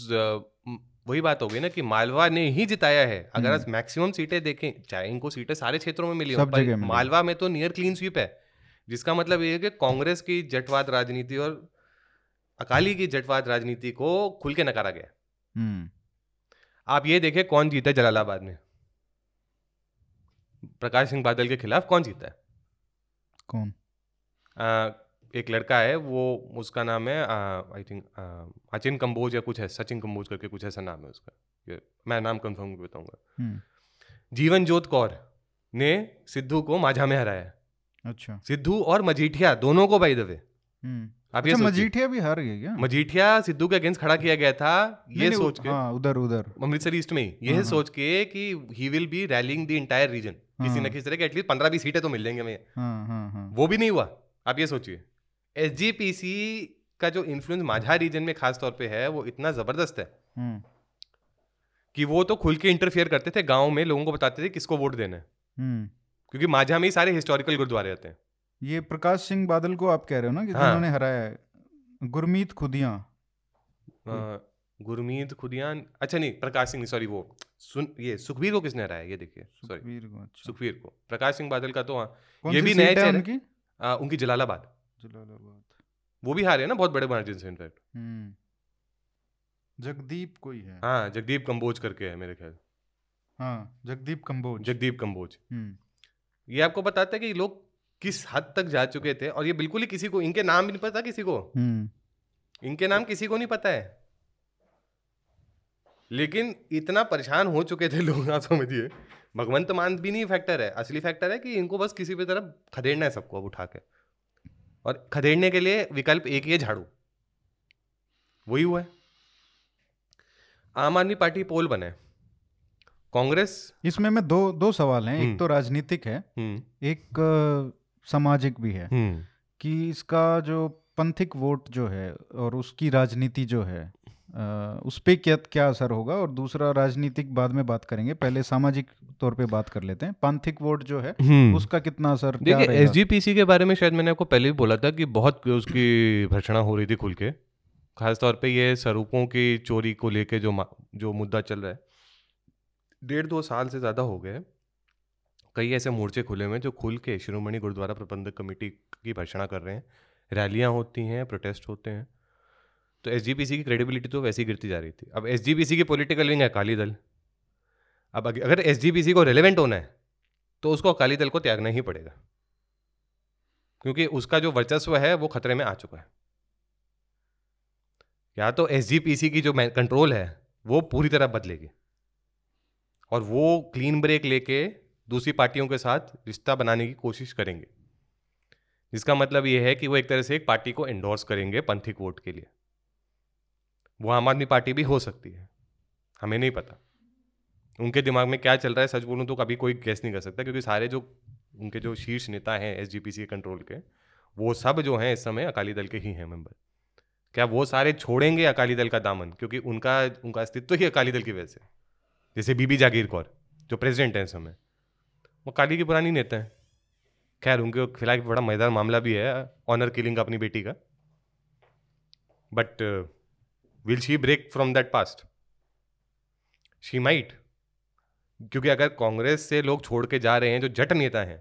वही बात हो गई ना कि मालवा ने ही जिताया है। अगर आज मैक्सिमम सीटें देखें चाहे इनको सीटें सारे क्षेत्रों में मिली जगह मालवा में तो नियर क्लीन स्वीप है। जिसका मतलब ये है कि कांग्रेस की जटवाद राजनीति और अकाली की जटवाद राजनीति को खुल के नकारा गया। हम्म। आप ये देखें कौन जीता है जलालाबाद में? प्रकाश सिंह बादल के खिलाफ कौन जीता है? कौन? एक लड़का है वो उसका नाम है आई थिंक अचिन कंबोज या कुछ है सचिन कंबोज करके कुछ ऐसा नाम है उसका। मैं नाम कंफर्म बताऊँगा। हम्म। जीवन जोत कौर ने सिद्धू को माझा में हराया। अच्छा। सिद्धू और मजीठिया दोनों को बाई दवे आप अच्छा, ये मजीठिया भी हार गए क्या? मजीठिया सिद्धू के अगेंस्ट खड़ा किया गया था ये सोच के। हाँ, उधर उधर। अमृतसर ईस्ट में ये हाँ, हाँ, सोच के कि he will be rallying the entire region किसी न किसी तरह के एटलीस्ट पंद्रह बीस सीटें तो मिल जाएँगे हमें। हाँ, हाँ, हाँ. वो भी नहीं हुआ। आप ये सोचिए। एसजीपीसी का जो इन्फ्लुएंस माझा रीजन में खास तौर पे है वो इतना ज़बरदस्त है हम्म। कि वो तो खुल के इंटरफियर करते थे गाँव में लोगों को बताते थे किसको वोट देना है। हम्म। क्योंकि माझा में ही सारे हिस्टोरिकल गुरुद्वारे आते हैं। ये प्रकाश सिंह बादल को आप कह रहे हो ना कि हाँ। उन्होंने हराया है। गुरमीत खुदिया। गुरमीत खुदिया अच्छा नहीं प्रकाश सिंह सॉरी वो सुन ये सुखबीर को किसने हराया ये देखिए सॉरी अच्छा। सुखबीर को। प्रकाश सिंह बादल का तो हाँ ये भी उनकी? उनकी जलालाबाद। जलालाबाद। वो भी हारे ना बहुत बड़े मार्जिन से इनफैक्ट हम्म। जगदीप कोई है? हाँ जगदीप कंबोज करके है मेरे ख्याल। हाँ जगदीप कंबोज। जगदीप कंबोज। हम्म। ये आपको बताता है कि लोग किस हद तक जा चुके थे और ये बिल्कुल ही किसी को इनके नाम भी नहीं पता किसी को। हम्म। इनके नाम किसी को नहीं पता है। लेकिन इतना परेशान हो चुके थे लोग आप समझिए। भगवंत मान भी नहीं फैक्टर है। असली फैक्टर है कि इनको बस किसी भी तरफ़ खदेड़ना है सबको अब उठा के। और खदेड़ने के लिए विकल्प एक ही है झाड़ू वही हुआ है आम आदमी पार्टी पोल बने कांग्रेस इसमें मैं दो दो सवाल हैं एक हम्म। तो राजनीतिक है हम्म। एक सामाजिक भी है हम्म। कि इसका जो पंथिक वोट जो है और उसकी राजनीति जो है उस पर क्या क्या असर होगा? और दूसरा राजनीतिक बाद में बात करेंगे। पहले सामाजिक तौर पे बात कर लेते हैं। पांथिक वोट जो है हम्म। उसका कितना असर देखिए एस जी पी सी के बारे में शायद मैंने आपको पहले भी बोला था कि बहुत उसकी भर्षणा हो रही थी खुल के। खासतौर पे ये स्वरूपों की चोरी को लेके जो जो मुद्दा चल रहा है डेढ़ दो साल से ज़्यादा हो गए कई ऐसे मोर्चे खुले हुए हैं जो खुल के शिरोमणि गुरुद्वारा प्रबंधक कमेटी की भर्षणा कर रहे हैं। रैलियाँ होती हैं प्रोटेस्ट होते हैं। तो एसजीपीसी की क्रेडिबिलिटी तो वैसे ही गिरती जा रही थी। अब एसजीपीसी की पॉलिटिकल विंग है, अकाली दल। अब अगर एसजीपीसी को रेलिवेंट होना है तो उसको अकाली दल को त्यागना ही पड़ेगा। क्योंकि उसका जो वर्चस्व है, वो खतरे में आ चुका है। या तो एसजीपीसी की जो कंट्रोल है, वो पूरी तरह बदलेगी। और वो क्लीन ब्रेक लेके दूसरी पार्टियों के साथ रिश्ता बनाने की कोशिश करेंगे। जिसका मतलब ये है कि वो एक तरह से एक पार्टी को एंडोर्स करेंगे पंथिक वोट के लिए। वो आम आदमी पार्टी भी हो सकती है। हमें नहीं पता। उनके दिमाग में क्या चल रहा है, सच बोलूँ तो कभी कोई गैस नहीं कर सकता, क्योंकि सारे जो, उनके जो शीर्ष नेता हैं एसजीपीसी के कंट्रोल के, वो सब जो हैं इस समय अकाली दल के ही हैं मेंबर क्या वो सारे छोड़ेंगे अकाली दल का दामन? क्योंकि उनका उनका अस्तित्व ही अकाली दल की वजह से। जैसे बीबी जागीर कौर, जो प्रेसिडेंट हैं इस समय। वो अकाली की पुरानी नेता हैं। खैर, उनके खिलाफ बड़ा मज़ेदार मामला भी है ऑनर किलिंग का अपनी बेटी का। But will she break from that past she might क्योंकि अगर कांग्रेस से लोग छोड़ के जा रहे हैं जो जट नेता हैं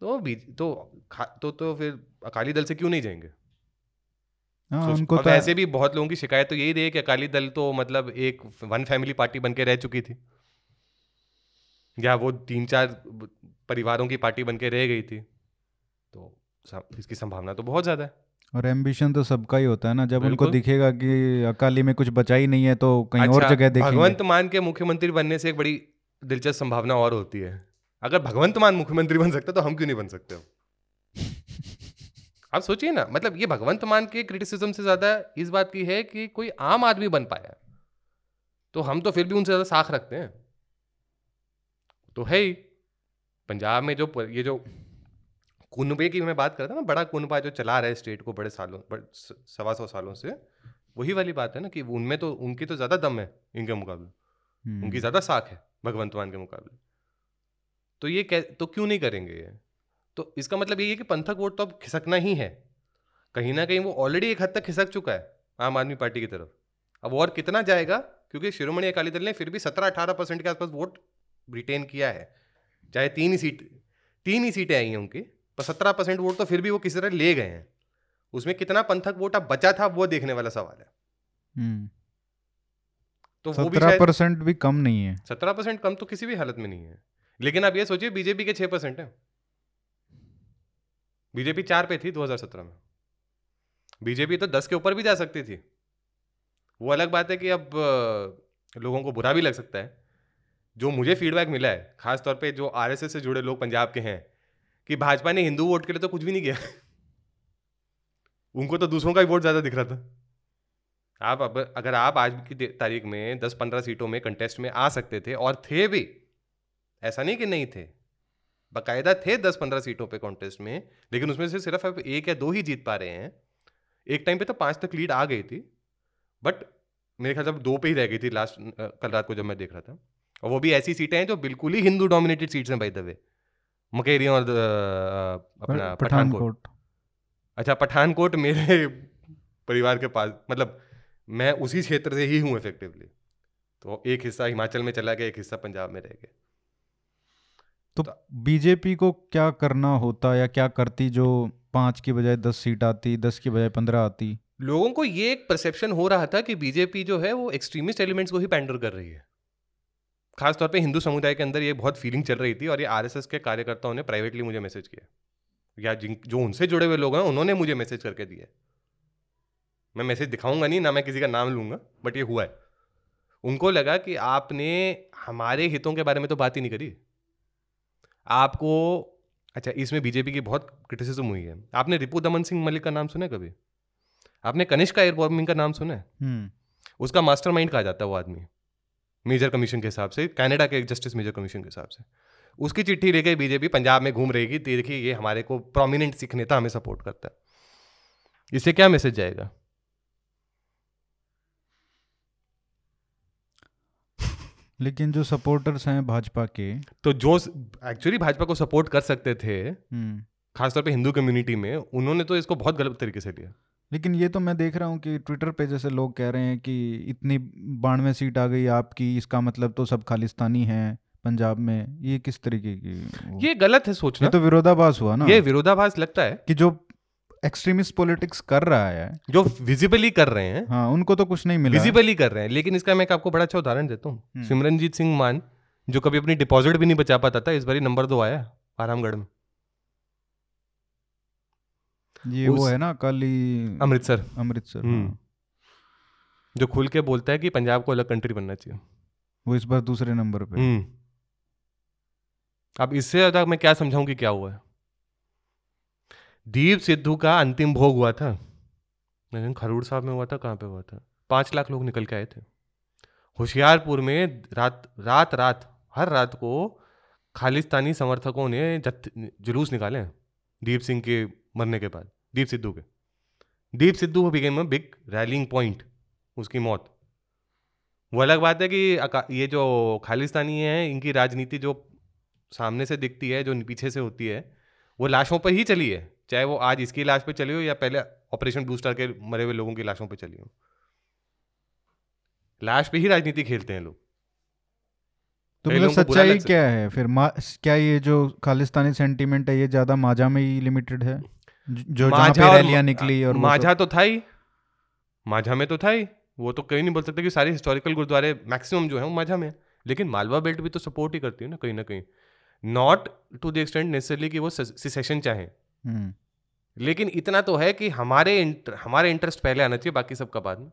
तो भी तो तो तो फिर अकाली दल से क्यों नहीं जाएँगे? हाँ, उनको तो ऐसे भी बहुत लोगों की शिकायत तो यही रही है कि अकाली दल तो मतलब एक वन फैमिली पार्टी बन के रह चुकी थी। या वो तीन चार परिवारों की पार्टी बन के रह गई थी। तो इसकी संभावना तो बहुत ज़्यादा है। और एम्बिशन तो सबका ही होता है ना। जब उनको दिखेगा कि अकाली में कुछ बचा ही नहीं है तो कहीं अच्छा, और जगह देखेंगे। भगवंत मान के मुख्यमंत्री बनने से एक बड़ी दिलचस्प संभावना और होती है। अगर भगवंत मान मुख्यमंत्री बन सकते तो हम क्यों नहीं बन सकते [LAUGHS] आप सोचिए ना मतलब ये भगवंत मान के क्रिटिसिज्म से ज़्यादा इस बात की है कि कोई आम आदमी बन पाया। तो हम तो फिर भी उनसे ज़्यादा साख रखते हैं। तो है ही। पंजाब में जो ये जो कुनबे की मैं बात कर रहा करता ना बड़ा कुनबा जो चला रहा है स्टेट को बड़े सालों बड़े सवा सौ सालों से वही वाली बात है ना कि उनमें तो उनकी तो ज़्यादा दम है इनके मुकाबले। उनकी हम्म। ज़्यादा साख है भगवंत मान के मुकाबले। तो ये कह तो क्यों नहीं करेंगे ये? तो इसका मतलब ये है कि पंथक वोट तो अब खिसकना ही है। कहीं ना कहीं वो ऑलरेडी एक हद तक खिसक चुका है आम आदमी पार्टी की तरफ़। अब और कितना जाएगा? क्योंकि शिरोमणि अकाली दल ने फिर भी सत्रह अठारह परसेंट के आसपास वोट रिटेन किया है। चाहे तीन ही सीट तीन ही सीटें आई हैं उनकी। पर सत्रह परसेंट वोट तो फिर भी वो किसी तरह ले गए हैं। उसमें कितना पंथक वोट अब बचा था वो देखने वाला सवाल है। हम्म। तो वो भी परसेंट भी कम नहीं है। सत्रह परसेंट कम तो किसी भी हालत में नहीं है। लेकिन आप ये सोचिए बीजेपी के छह परसेंट है। बीजेपी चार पे थी 2017 में। बीजेपी तो दस के ऊपर भी जा सकती थी। वो अलग बात है कि अब लोगों को बुरा भी लग सकता है। जो मुझे फीडबैक मिला है खास तौर पे जो आरएसएस से जुड़े लोग पंजाब के हैं कि भाजपा ने हिंदू वोट के लिए तो कुछ भी नहीं किया। उनको तो दूसरों का ही वोट ज़्यादा दिख रहा था। आप अब, अगर आप आज की तारीख में दस पंद्रह सीटों में कंटेस्ट में आ सकते थे और थे भी, ऐसा नहीं कि नहीं थे। बाकायदा थे दस पंद्रह सीटों पे कॉन्टेस्ट में, लेकिन उसमें से सिर्फ़ अब एक या दो ही जीत पा रहे हैं। एक टाइम पे तो पाँच तक लीड आ गई थी बट मेरे ख्याल से दो पे ही रह गई थी लास्ट कल रात को जब मैं देख रहा था। और वो भी ऐसी सीटें हैं जो बिल्कुल ही हिंदू डोमिनेटेड सीट्स हैं बाई द वे मकेरिया और अपना पठानकोट। अच्छा पठानकोट मेरे परिवार के पास मतलब मैं उसी क्षेत्र से ही हूँ इफेक्टिवली तो एक हिस्सा हिमाचल में चला गया एक हिस्सा पंजाब में रह गया। तो बीजेपी को क्या करना होता या क्या करती जो पाँच की बजाय दस सीट आती दस की बजाय पंद्रह आती? लोगों को ये एक परसेप्शन हो रहा था कि बीजेपी जो है वो एक्सट्रीमिस्ट एलिमेंट्स को ही पैंडर कर रही है। खासतौर पे हिंदू समुदाय के अंदर ये बहुत फीलिंग चल रही थी और ये आरएसएस के कार्यकर्ताओं ने प्राइवेटली मुझे मैसेज किया। या जिन जो उनसे जुड़े हुए लोग हैं उन्होंने मुझे मैसेज करके दिया मैं मैसेज दिखाऊँगा नहीं ना मैं किसी का नाम लूँगा बट ये हुआ है। उनको लगा कि आपने हमारे हितों के बारे में तो बात ही नहीं करी। आपको अच्छा इसमें बीजेपी की बहुत क्रिटिसिज्म हुई है। आपने रिपू दमन सिंह मलिक का नाम सुना है कभी? आपने कनिष्का एयर का नाम सुना है? हम्म। उसका मास्टरमाइंड कहा जाता है वो आदमी। मेजर कमीशन के हिसाब से कनाडा के जस्टिस मेजर कमीशन के हिसाब से। उसकी चिट्ठी लेके बीजेपी पंजाब में घूम रहेगी देखिए ये हमारे को प्रोमिनेंट सिख नेता हमें सपोर्ट करता है। इससे क्या मैसेज जाएगा? लेकिन जो सपोर्टर्स हैं भाजपा के तो जो एक्चुअली भाजपा को सपोर्ट कर सकते थे हम्म। खासतौर पे हिंदू कम्युनिटी में उन्होंने तो इसको बहुत गलत तरीके से लिया लेकिन ये तो मैं देख रहा हूँ कि ट्विटर पे जैसे लोग कह रहे हैं कि इतनी बानवे सीट आ गई आपकी इसका मतलब तो सब खालिस्तानी हैं पंजाब में। ये किस तरीके की ये गलत है सोचना। ये तो विरोधाभास हुआ ना। ये विरोधाभास लगता है। कि जो एक्सट्रीमिस्ट पॉलिटिक्स कर रहा है। जो विजिबली कर रहे हैं। हाँ उनको तो कुछ नहीं मिला। विजिबली कर रहे हैं। लेकिन इसका मैं आपको बड़ा अच्छा उदाहरण देता हूँ। हम्म। सिमरनजीत सिंह मान जो कभी अपनी डिपॉजिट भी नहीं बचा पाता था इस बार नंबर दो आया आरामगढ़ में। ये वो है ना कल ही अमृतसर। अमृतसर हम्म। हाँ। जो खुल के बोलता है कि पंजाब को अलग कंट्री बनना चाहिए। वो इस बार दूसरे नंबर पे। हम्म। अब इससे ज़्यादा मैं क्या समझाऊं कि क्या हुआ है? दीप सिद्धू का अंतिम भोग हुआ था। खरूड़ साहब में हुआ था कहाँ पे हुआ था? पाँच लाख लोग निकल के आए थे। होशियारपुर में रात रात रात हर रात को खालिस्तानी समर्थकों ने जुलूस निकाले दीप सिंह के मरने के बाद। दीप सिद्धू के। Deep Sidhu became a big rallying point उसकी मौत। वो अलग बात है कि ये जो खालिस्तानी है इनकी राजनीति जो सामने से दिखती है जो पीछे से होती है वो लाशों पर ही चली है। चाहे वो आज इसकी लाश पे चली हो या पहले ऑपरेशन बूस्टर के मरे हुए लोगों की लाशों पे चली हो। लाश पे ही राजनीति खेलते हैं लोग। तो मतलब सच्चाई क्या है? फिर क्या ये जो खालिस्तानी सेंटीमेंट है ये ज़्यादा माजा में ही लिमिटेड है? जो माझा पे रैलियाँ निकली और माझा तो था ही। माझा में तो था ही। वो तो कहीं नहीं बोल सकते कि सारे हिस्टोरिकल गुरुद्वारे मैक्सिमम जो है वो माझा में लेकिन मालवा बेल्ट भी तो सपोर्ट ही करती है ना कहीं ना कहीं। Not to the extent necessarily कि वो सिसेशन चाहे। हम्म। लेकिन इतना तो है कि हमारे इंटर, हमारे इंटरेस्ट पहले आना चाहिए बाकी सबका बाद में।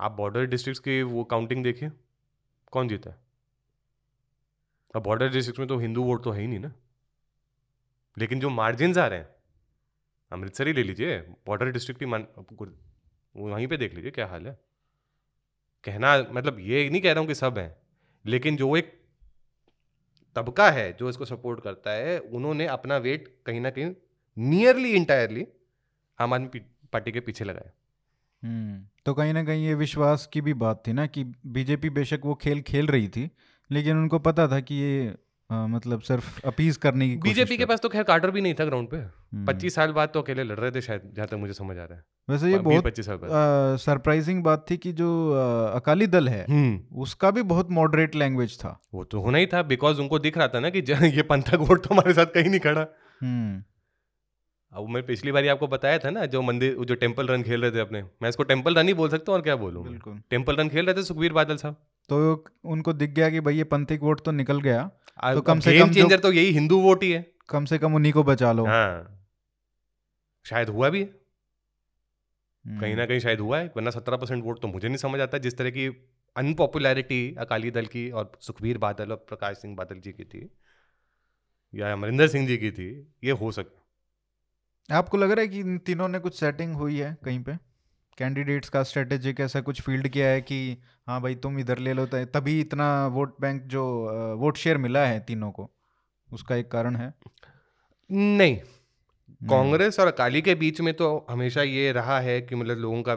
आप बॉर्डर डिस्ट्रिक्ट्स की वो काउंटिंग देखिए। कौन जीता है? अब बॉर्डर डिस्ट्रिक्ट में तो हिंदू वोट तो है ही नहीं ना। लेकिन जो मार्जिन आ रहे हैं अमृतसर ही ले लीजिए बॉर्डर डिस्ट्रिक्ट ही वहीं पे देख लीजिए क्या हाल है। कहना मतलब ये नहीं कह रहा हूँ कि सब हैं लेकिन जो एक तबका है जो इसको सपोर्ट करता है उन्होंने अपना वेट कहीं ना कहीं नियरली इंटायरली आम आदमी पार्टी के पीछे लगाया। हम्म, तो कहीं ना कहीं ये विश्वास की भी बात थी ना कि बीजेपी बेशक वो खेल खेल रही थी लेकिन उनको पता था कि ये आ, मतलब सिर्फ़ अपीज करने की बीजेपी के पास तो खैर कार्टर भी नहीं था ग्राउंड पे। हम्म। पच्चीस साल बाद तो अकेले लड़ रहे थे शायद जहाँ तक मुझे समझ आ रहा है। वैसे ये बहुत पच्चीस साल बाद। सरप्राइजिंग बात थी कि जो आ, अकाली दल है हम्म। उसका भी बहुत मॉडरेट लैंग्वेज था। वो तो होना ही था बिकॉज़ उनको दिख रहा था ना कि ये पंथक वोट तो हमारे साथ कहीं नहीं खड़ा। हम्म। अब मैं पिछली बार आपको बताया था ना जो मंदिर जो टेंपल रन खेल रहे थे अपने मैं इसको टेंपल रन ही बोल सकता हूँ और क्या बोलूँ? बिल्कुल। टेंपल रन खेल रहे थे सुखबीर बादल साहब। तो उनको दिख गया कि भाई ये पंथिक वोट तो निकल गया। तो कम से कम चेंजर तो यही हिंदू वोट ही है। कम से कम उन्हीं को बचा लो। हाँ। शायद हुआ भी है। कहीं ना हम्म। कहीं शायद हुआ है वरना सत्रह परसेंट वोट तो मुझे नहीं समझ आता जिस तरह की अनपॉपुलैरिटी अकाली दल की और सुखबीर बादल और प्रकाश सिंह बादल जी की थी या अमरिंदर सिंह जी की थी ये हो सकता आपको लग रहा है कि इन तीनों ने कुछ सेटिंग हुई है कहीं पे? कैंडिडेट्स का स्ट्रेटेजिक ऐसा कुछ फ़ील्ड किया है कि हाँ भाई तुम इधर ले लो। तभी इतना वोट बैंक जो वोट शेयर मिला है तीनों को। उसका एक कारण है। नहीं। कांग्रेस और अकाली के बीच में तो हमेशा ये रहा है कि मतलब लोगों का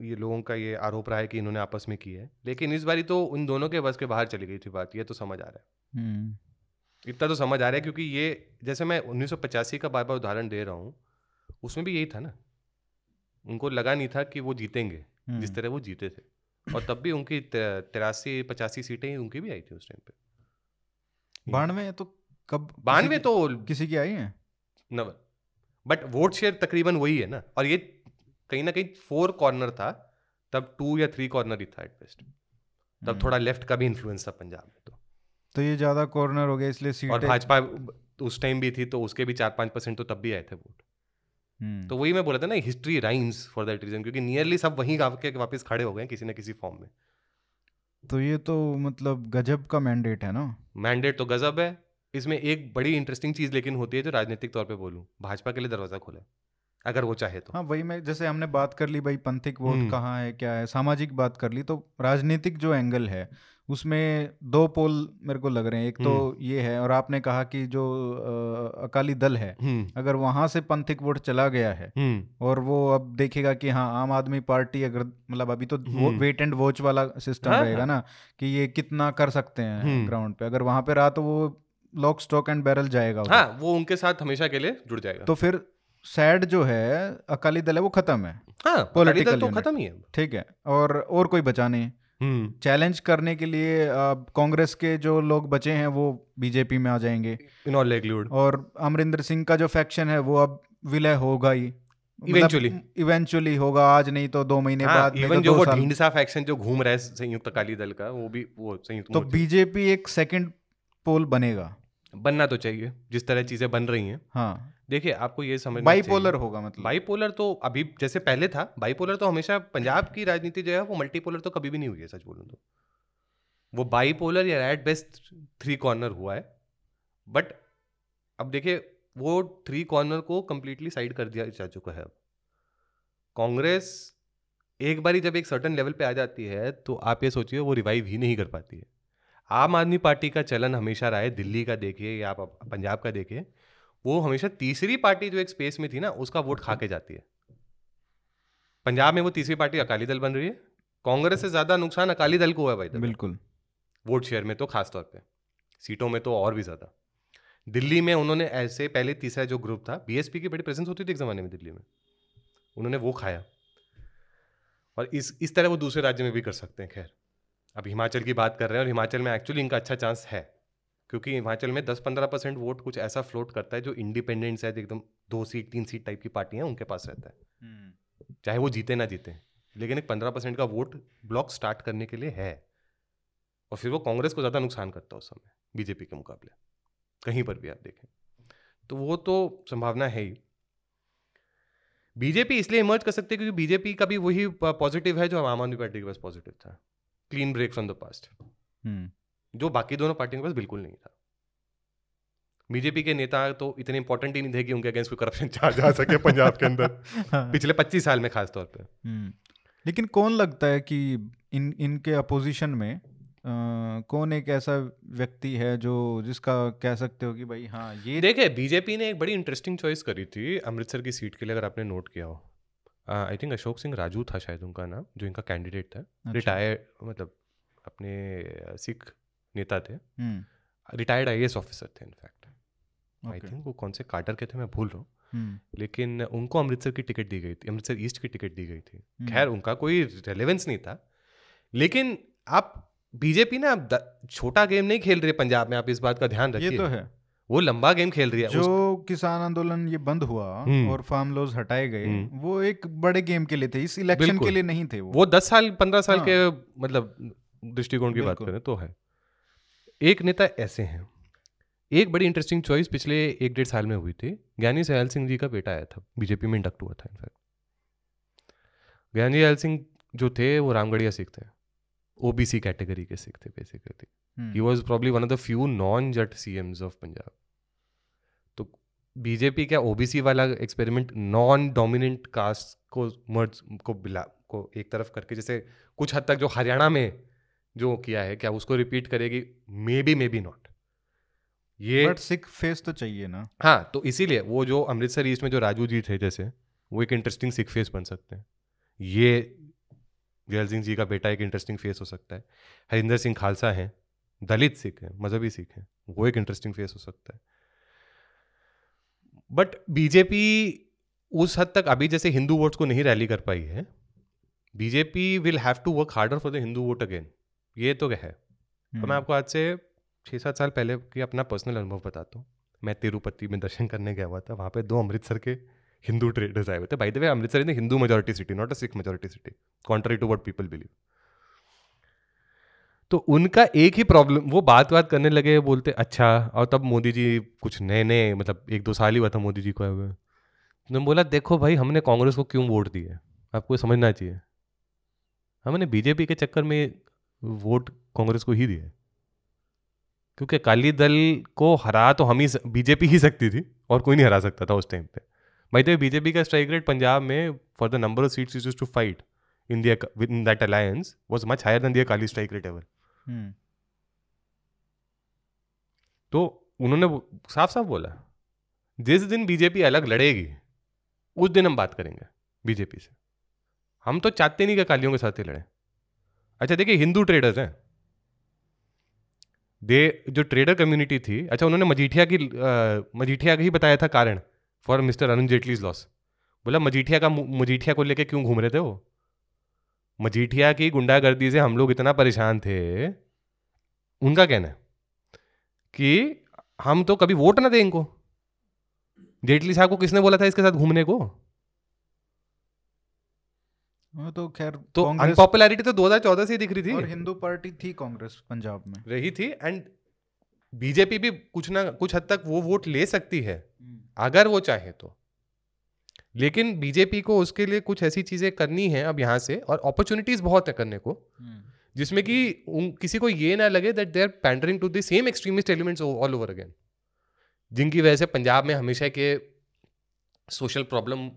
ये लोगों का ये आरोप रहा है कि इन्होंने आपस में की है। लेकिन इस बारी तो उन दोनों के बस के बाहर चली गई थी बात। ये तो समझ आ रहा है। हम्म। इतना तो समझ आ रहा है क्योंकि ये जैसे मैं उन्नीस सौ पचासी का बार बार उदाहरण दे रहा हूँ उसमें भी यही था ना। उनको लगा नहीं था कि वो जीतेंगे जिस हम्म। तरह वो जीते थे और तब भी उनकी तिरासी पचासी सीटें उनकी भी आई थी उस टाइम पे बानवे तो कब बानवे तो किसी की आई है नव बट वोट शेयर तकरीबन वही है ना और ये कहीं ना कहीं फोर कॉर्नर था तब टू या थ्री कॉर्नर ही था एट बेस्ट तब हम्म। थोड़ा लेफ़्ट का भी इन्फ्लुएंस था पंजाब में तो तो ये ज़्यादा कॉर्नर हो गया इसलिए सीट और भाजपा उस टाइम भी थी तो उसके भी चार पाँच परसेंट तो तब भी आए थे वोट। तो वही मैं बोला था ना history rhymes for that reason क्योंकि नियरली सब वहीं के वापस खड़े हो गए किसी ना किसी फॉर्म में। तो ये तो मतलब गजब का मैंडेट है ना? मैंडेट तो गजब है। इसमें एक बड़ी इंटरेस्टिंग चीज़ लेकिन होती है जो राजनीतिक तौर पे बोलूँ भाजपा के लिए दरवाज़ा खोले अगर वो चाहे तो। हाँ वही मैं जैसे हमने बात कर ली भाई पंथिक वोट हम्म। कहाँ है क्या है सामाजिक बात कर ली तो राजनीतिक जो एंगल है उसमें दो पोल मेरे को लग रहे हैं। एक तो हम्म। ये है और आपने कहा कि जो आ, अकाली दल है हम्म। अगर वहाँ से पंथिक वोट चला गया है हम्म। और वो अब देखेगा कि हाँ आम आदमी पार्टी अगर मतलब अभी तो वेट एंड वॉच वाला सिस्टम हाँ, रहेगा। ना कि ये कितना कर सकते हैं ग्राउंड पे। अगर वहाँ पे रहा तो वो लॉक स्टॉक एंड बैरल जाएगा हाँ वो उनके साथ हमेशा के लिए जुड़ जाएगा। तो फिर सैड जो है अकाली दल है वो खत्म है। हाँ, पॉलिटिकल तो खत्म ही है। ठीक है और और कोई बचा नहीं। चैलेंज हम्म। करने के लिए कांग्रेस के जो लोग बचे हैं वो बीजेपी में आ जाएँगे। इन ऑल और अमरिंदर सिंह का जो फैक्शन है वो अब विलय होगा ही। इवेंचुअली इवेंचुअली होगा आज नहीं तो दो महीने हाँ, बाद इवन जो वो ढींढसा फैक्शन जो घूम रहा है संयुक्त अकाली दल का वो भी वो संयुक्त तो बीजेपी एक सेकंड पोल बनेगा। बनना तो चाहिए जिस तरह चीज़ें बन रही हैं। हाँ। देखिए आपको ये समझ बाईपोलर होगा मतलब। बाईपोलर तो अभी जैसे पहले था बाईपोलर तो हमेशा पंजाब की राजनीति जो है वो मल्टीपोलर तो कभी भी नहीं हुई है सच बोलूँ तो। वो बाईपोलर या एट बेस्ट थ्री कॉर्नर हुआ है। बट अब देखिए वो थ्री कॉर्नर को कम्प्लीटली साइड कर दिया जा चुका है अब। कांग्रेस एक बारी जब एक सर्टन लेवल पे आ जाती है तो आप ये सोचिए वो रिवाइव ही नहीं कर पाती है। आम आदमी पार्टी का चलन हमेशा रहा है दिल्ली का देखिए या आप पंजाब का देखिए वो हमेशा तीसरी पार्टी जो एक स्पेस में थी ना उसका वोट खा के जाती है। पंजाब में वो तीसरी पार्टी अकाली दल बन रही है। कांग्रेस से ज़्यादा नुकसान अकाली दल को हुआ भाई बिल्कुल। वोट शेयर में तो खास तौर पे। सीटों में तो और भी ज़्यादा। दिल्ली में उन्होंने ऐसे पहले तीसरा जो ग्रुप था बीएसपी की बड़ी प्रेजेंस होती थी एक जमाने में दिल्ली में। उन्होंने वो खाया। और इस इस तरह वो दूसरे राज्य में भी कर सकते हैं खैर। अब हिमाचल की बात कर रहे हैं और हिमाचल में एक्चुअली इनका अच्छा चांस है। क्योंकि हिमाचल में 10-15 परसेंट वोट कुछ ऐसा फ्लोट करता है जो इंडिपेंडेंस है एकदम दो सीट तीन सीट टाइप की पार्टियाँ उनके पास रहता है। हम्म। चाहे वो जीते ना जीते लेकिन एक पंद्रह परसेंट का वोट ब्लॉक स्टार्ट करने के लिए है। और फिर वो कांग्रेस को ज़्यादा नुकसान करता है उस समय बीजेपी के मुकाबले। कहीं पर भी आप देखें। तो वो तो संभावना है ही। बीजेपी इसलिए इमर्ज कर सकते हैं क्योंकि बीजेपी का भी वही पॉजिटिव है जो आम आदमी पार्टी के पास पॉजिटिव था। Clean break from the past जो बाकी दोनों पार्टियों के पास बिल्कुल नहीं था बीजेपी के नेता तो इतने इंपॉर्टेंट ही नहीं थे कि उनके अगेंस्ट कोई करप्शन चार्ज [LAUGHS] आ सके पंजाब के अंदर हाँ। [LAUGHS] पिछले पच्चीस साल में खास तौर पे हम्म। लेकिन कौन लगता है कि इन इनके अपोजिशन में आ, कौन एक ऐसा व्यक्ति है जो जिसका कह सकते हो कि भाई हाँ ये देखे बीजेपी ने एक बड़ी इंटरेस्टिंग चॉइस करी थी अमृतसर की सीट के लिए अगर आपने नोट किया हो आई थिंक अशोक सिंह राजू था शायद उनका नाम जो इनका कैंडिडेट था रिटायर अच्छा। मतलब अपने सिख नेता थे। रिटायर्ड आई ऑफिसर थे इनफैक्ट आई थिंक वो कौन से कार्टर के थे मैं भूल रहा हूँ। हम्म। लेकिन उनको अमृतसर की टिकट दी गई थी अमृतसर ईस्ट की टिकट दी गई थी। हम्म। खैर उनका कोई रेलेवेंस नहीं था। लेकिन आप बीजेपी ना छोटा गेम नहीं खेल रही पंजाब में आप इस बात का ध्यान रखिए तो है। वो लंबा गेम खेल रही है जो उस... किसान आंदोलन ये बंद हुआ हम्म। और फार्म लॉज हटाए गए। वो एक बड़े गेम के लिए थे इस इलेक्शन के लिए नहीं थे वो। वो दस साल पंद्रह साल हाँ। के मतलब दृष्टिकोण की बात करें तो है। एक नेता ऐसे हैं। एक बड़ी इंटरेस्टिंग चॉइस पिछले एक डेढ़ साल में हुई थी। ज्ञानी सहल सिंह जी का बेटा आया था। बीजेपी में इंडक्ट हुआ था इनफैक्ट ज्ञानी सहल सिंह जो थे वो रामगढ़िया सिख थे। ओबीसी कैटेगरी के सिख थे basically he was probably one of the few non Jat CMs of Punjab तो बीजेपी क्या ओबीसी वाला एक्सपेरिमेंट नॉन डोमिनेंट कास्ट को मर्ज को बिला को एक तरफ़ करके जैसे कुछ हद तक जो हरियाणा में जो किया है क्या उसको रिपीट करेगी? Maybe maybe not ये बट सिख फेस तो चाहिए ना। हाँ तो इसीलिए वो जो अमृतसर ईस्ट में जो राजू जी थे जैसे वो एक इंटरेस्टिंग सिख फेस बन सकते हैं। ये जयल सिंह जी का बेटा एक इंटरेस्टिंग फेस हो सकता है। हरिंदर सिंह खालसा हैं दलित सिख हैं मजहबी सिख हैं वो एक इंटरेस्टिंग फेस हो सकता है। बट बीजेपी उस हद तक अभी जैसे हिंदू वोट्स को नहीं रैली कर पाई है। BJP will have to work harder for the Hindu vote again ये तो है। तो मैं हम्म। आपको आज से छः सात साल पहले की अपना पर्सनल अनुभव बताता हूँ। मैं तिरुपति में दर्शन करने गया हुआ था वहाँ पे दो अमृतसर के हिंदू ट्रेडर्स आए हुए थे। By the way Amritsar is Hindu majority city not a Sikh majority city contrary to what people believe तो उनका एक ही प्रॉब्लम वो बात बात करने लगे बोलते अच्छा और तब मोदी जी कुछ नए नए मतलब एक दो साल ही हुआ था मोदी जी को आए हुए। उन्होंने बोला देखो भाई हमने कांग्रेस को क्यों वोट दिया आपको समझना चाहिए। हमने बीजेपी के चक्कर में वोट कांग्रेस को ही दिए क्योंकि अकाली दल को हरा तो हम ही बीजेपी ही सकती थी और कोई नहीं हरा सकता था उस टाइम पे। भाई तो बीजेपी का स्ट्राइक रेट पंजाब में for the number of seats used to fight in in that alliance was much higher than the Akali strike rate ever तो उन्होंने साफ़ साफ़ बोला जिस दिन बीजेपी अलग लड़ेगी उस दिन हम बात करेंगे बीजेपी से। हम तो चाहते नहीं कि अकालियों के साथ ही लड़े। अच्छा देखिए, हिंदू ट्रेडर्स हैं। दे, जो ट्रेडर कम्युनिटी थी अच्छा उन्होंने मजीठिया की मजीठिया का ही बताया था कारण for mister Arun Jaitley's loss बोला, मजीठिया का मजीठिया को लेके क्यों घूम रहे थे वो? मजीठिया की गुंडागर्दी से हम लोग इतना परेशान थे। उनका कहना है कि हम तो कभी वोट ना दें इनको। जेटली साहब को किसने बोला था इसके साथ घूमने को? तो खैर तो अनपॉपुलैरिटी तो 2014 से ही दिख रही थी और हिंदू पार्टी थी कांग्रेस पंजाब में रही थी एंड बीजेपी भी कुछ ना कुछ हद तक वो वोट ले सकती है हम्म। अगर वो चाहे तो लेकिन बीजेपी को उसके लिए कुछ ऐसी चीज़ें करनी है अब यहाँ से और अपॉर्चुनिटीज़ बहुत है करने को हम्म। जिसमें कि किसी को ये ना लगे that they are pandering to the same extremist elements all over again जिनकी वजह से पंजाब में हमेशा के सोशल प्रॉब्लम